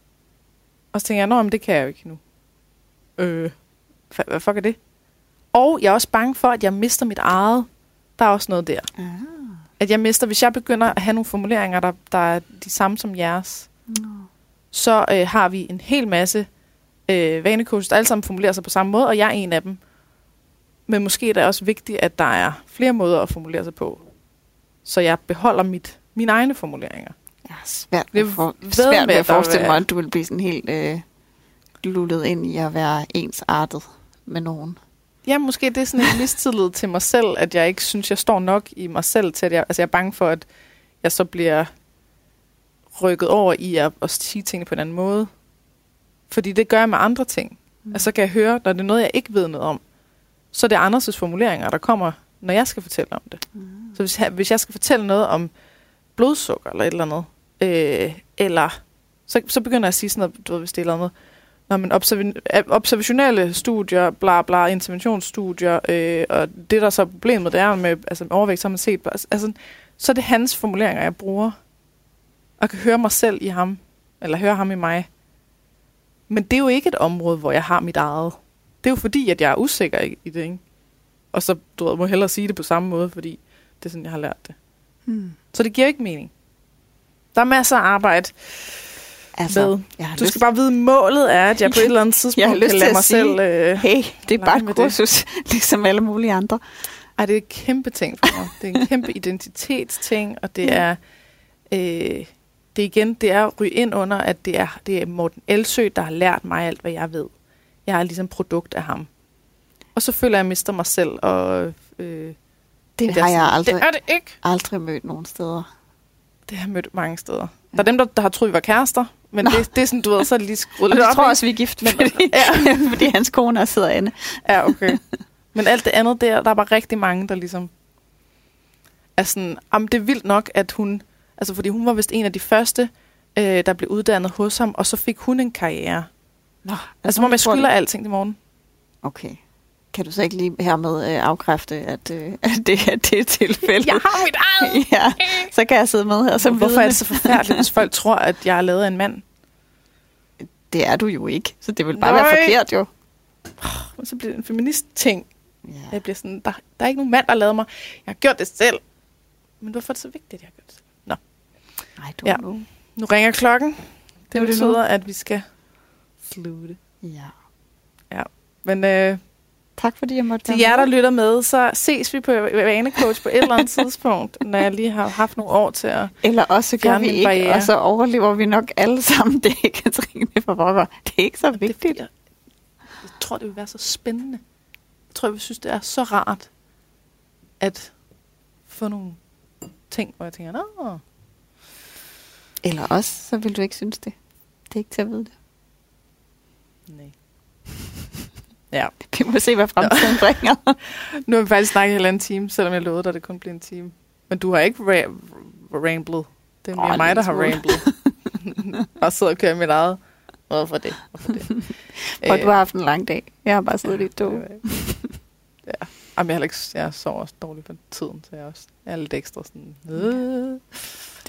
Og så tænker jeg, men det kan jeg jo ikke nu. Øh, hvad fuck er det? Og jeg er også bange for, at jeg mister mit eget. Der er også noget der. Ah. At jeg mister, hvis jeg begynder at have nogle formuleringer, der, der er de samme som jeres, Nå. så øh, har vi en hel masse øh, vanecoaches, der alle sammen formulerer sig på samme måde, og jeg er en af dem. Men måske er det også vigtigt, at der er flere måder at formulere sig på, så jeg beholder mit, mine egne formuleringer. Har svært Det er for, svært ved at forestille mig, at du vil blive sådan helt øh, lullet ind i at være ensartet med nogen. Ja, måske det er sådan en mistillid til mig selv, at jeg ikke synes, jeg står nok i mig selv til, at jeg, altså jeg er bange for, at jeg så bliver rykket over i at, at sige tingene på en anden måde. Fordi det gør jeg med andre ting. Mm. Altså så kan jeg høre, når det er noget, jeg ikke ved noget om, så er det Anders' formuleringer, der kommer, når jeg skal fortælle om det. Mm. Så hvis jeg, hvis jeg skal fortælle noget om blodsukker eller et eller andet, øh, eller så, så begynder jeg at sige sådan noget, du ved, hvis det er eller andet, Nå, men observ- observationelle studier, bla bla, interventionsstudier, øh, og det der så er problemet, det er med, altså med overvægt, så har man set, på- altså, så er det hans formuleringer, jeg bruger, og kan høre mig selv i ham, eller høre ham i mig. Men det er jo ikke et område, hvor jeg har mit eget. Det er jo fordi, at jeg er usikker i, i det, ikke? Og så, du ved, må jeg hellere sige det på samme måde, fordi det er sådan, jeg har lært det. Mm. Så det giver ikke mening. Der er masser af arbejde Altså, med. jeg har Du lyst, skal bare vide, målet er, at jeg på et eller andet tidspunkt Jeg kan lade mig sige- selv... Øh, hey, det er bare med et det. kursus, ligesom alle mulige andre. ej, det er et kæmpe ting for mig. Det er en kæmpe identitetsting, og det er... Øh, det igen, det er at ryge ind under, at det er, det er Morten Elsø, der har lært mig alt, hvad jeg ved. Jeg er ligesom produkt af ham. Og så føler jeg, at jeg mister mig selv, og... Øh, Det at har jeg sådan, aldrig, Det er det ikke. aldrig mødt nogen steder. Det har jeg mødt mange steder. Der er dem, der, der har troet, vi var kærester, men det, det er sådan, du ved, så det lige skruet lidt jeg op. tror ikke? også, vi er gift, Men- fordi, Ja. fordi hans kone også sidder inde. Ja, okay. Men alt det andet der, der er bare rigtig mange, der ligesom er sådan, jamen det er vildt nok, at hun, altså fordi hun var vist en af de første, øh, der blev uddannet hos ham, og så fik hun en karriere. Nå, Altså om jeg skylder alting til morgen. Okay. Kan du så ikke lige hermed øh, afkræfte, at, øh, at det er det tilfælde? Jeg har mit eget! ja, så kan jeg sidde med her som Hvorfor er vidne. det så forfærdeligt, hvis folk tror, at jeg er lavet af en mand? Det er du jo ikke, så det vil bare være Nej. forkert jo. Og så bliver det en feminist-ting. Ja. Jeg bliver sådan, der, der er ikke nogen mand, der lavet mig. Jeg har gjort det selv. Men hvorfor er det så vigtigt, at jeg har gjort det selv? Nej, du Ja. nu. Ringer klokken. Det er det betyder, at vi skal slutte. Ja. Men øh, Tak fordi jeg måtte til jer, der lytter med, så ses vi på Vanecoach på et eller andet tidspunkt, når jeg lige har haft nogle år til at... Eller også gør vi ikke, barriere. og så overlever vi nok alle sammen. Det er Katrine for pokker. Det er ikke så vigtigt. Jeg, jeg tror, det vil være så spændende. Jeg tror, jeg vil synes, det er så rart at få nogle ting, hvor jeg tænker, nå, Eller også, så vil du ikke synes det. Det er ikke til at vide det. Nej. Ja, Vi må se, hvad fremtiden bringer. nu har vi faktisk snakket i en halvanden time, selvom jeg lovede dig, at det kun blev en time. Men du har ikke ra- ramblet. Det er mere oh, mig, der har ramblet. og sidder og kører mit eget. Hvorfor det? Hvorfor det? Og du har haft en lang dag. Jeg har bare siddet i et tog. Ja. Jamen, jeg, ikke, jeg sover også dårligt på tiden, så jeg er også jeg er lidt ekstra sådan... Øh.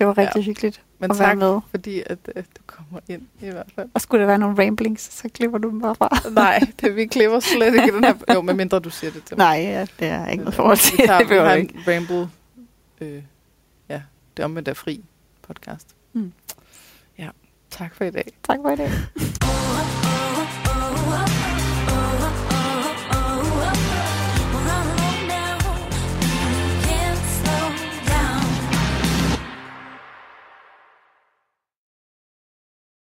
Det var rigtig ja. hyggeligt Men at være tak, med. fordi at, øh, du kommer ind i hvert fald. Og skulle der være nogle ramblings, så klipper du dem bare fra. Nej, det, vi klipper slet ikke den her... Jo, medmindre du siger det til mig. Nej, ja, det er ikke noget forhold til. Vi, tager, det vi har en ramble... Øh, ja, det er om med der fri podcast. Mm. Ja, tak for i dag. Tak for i dag.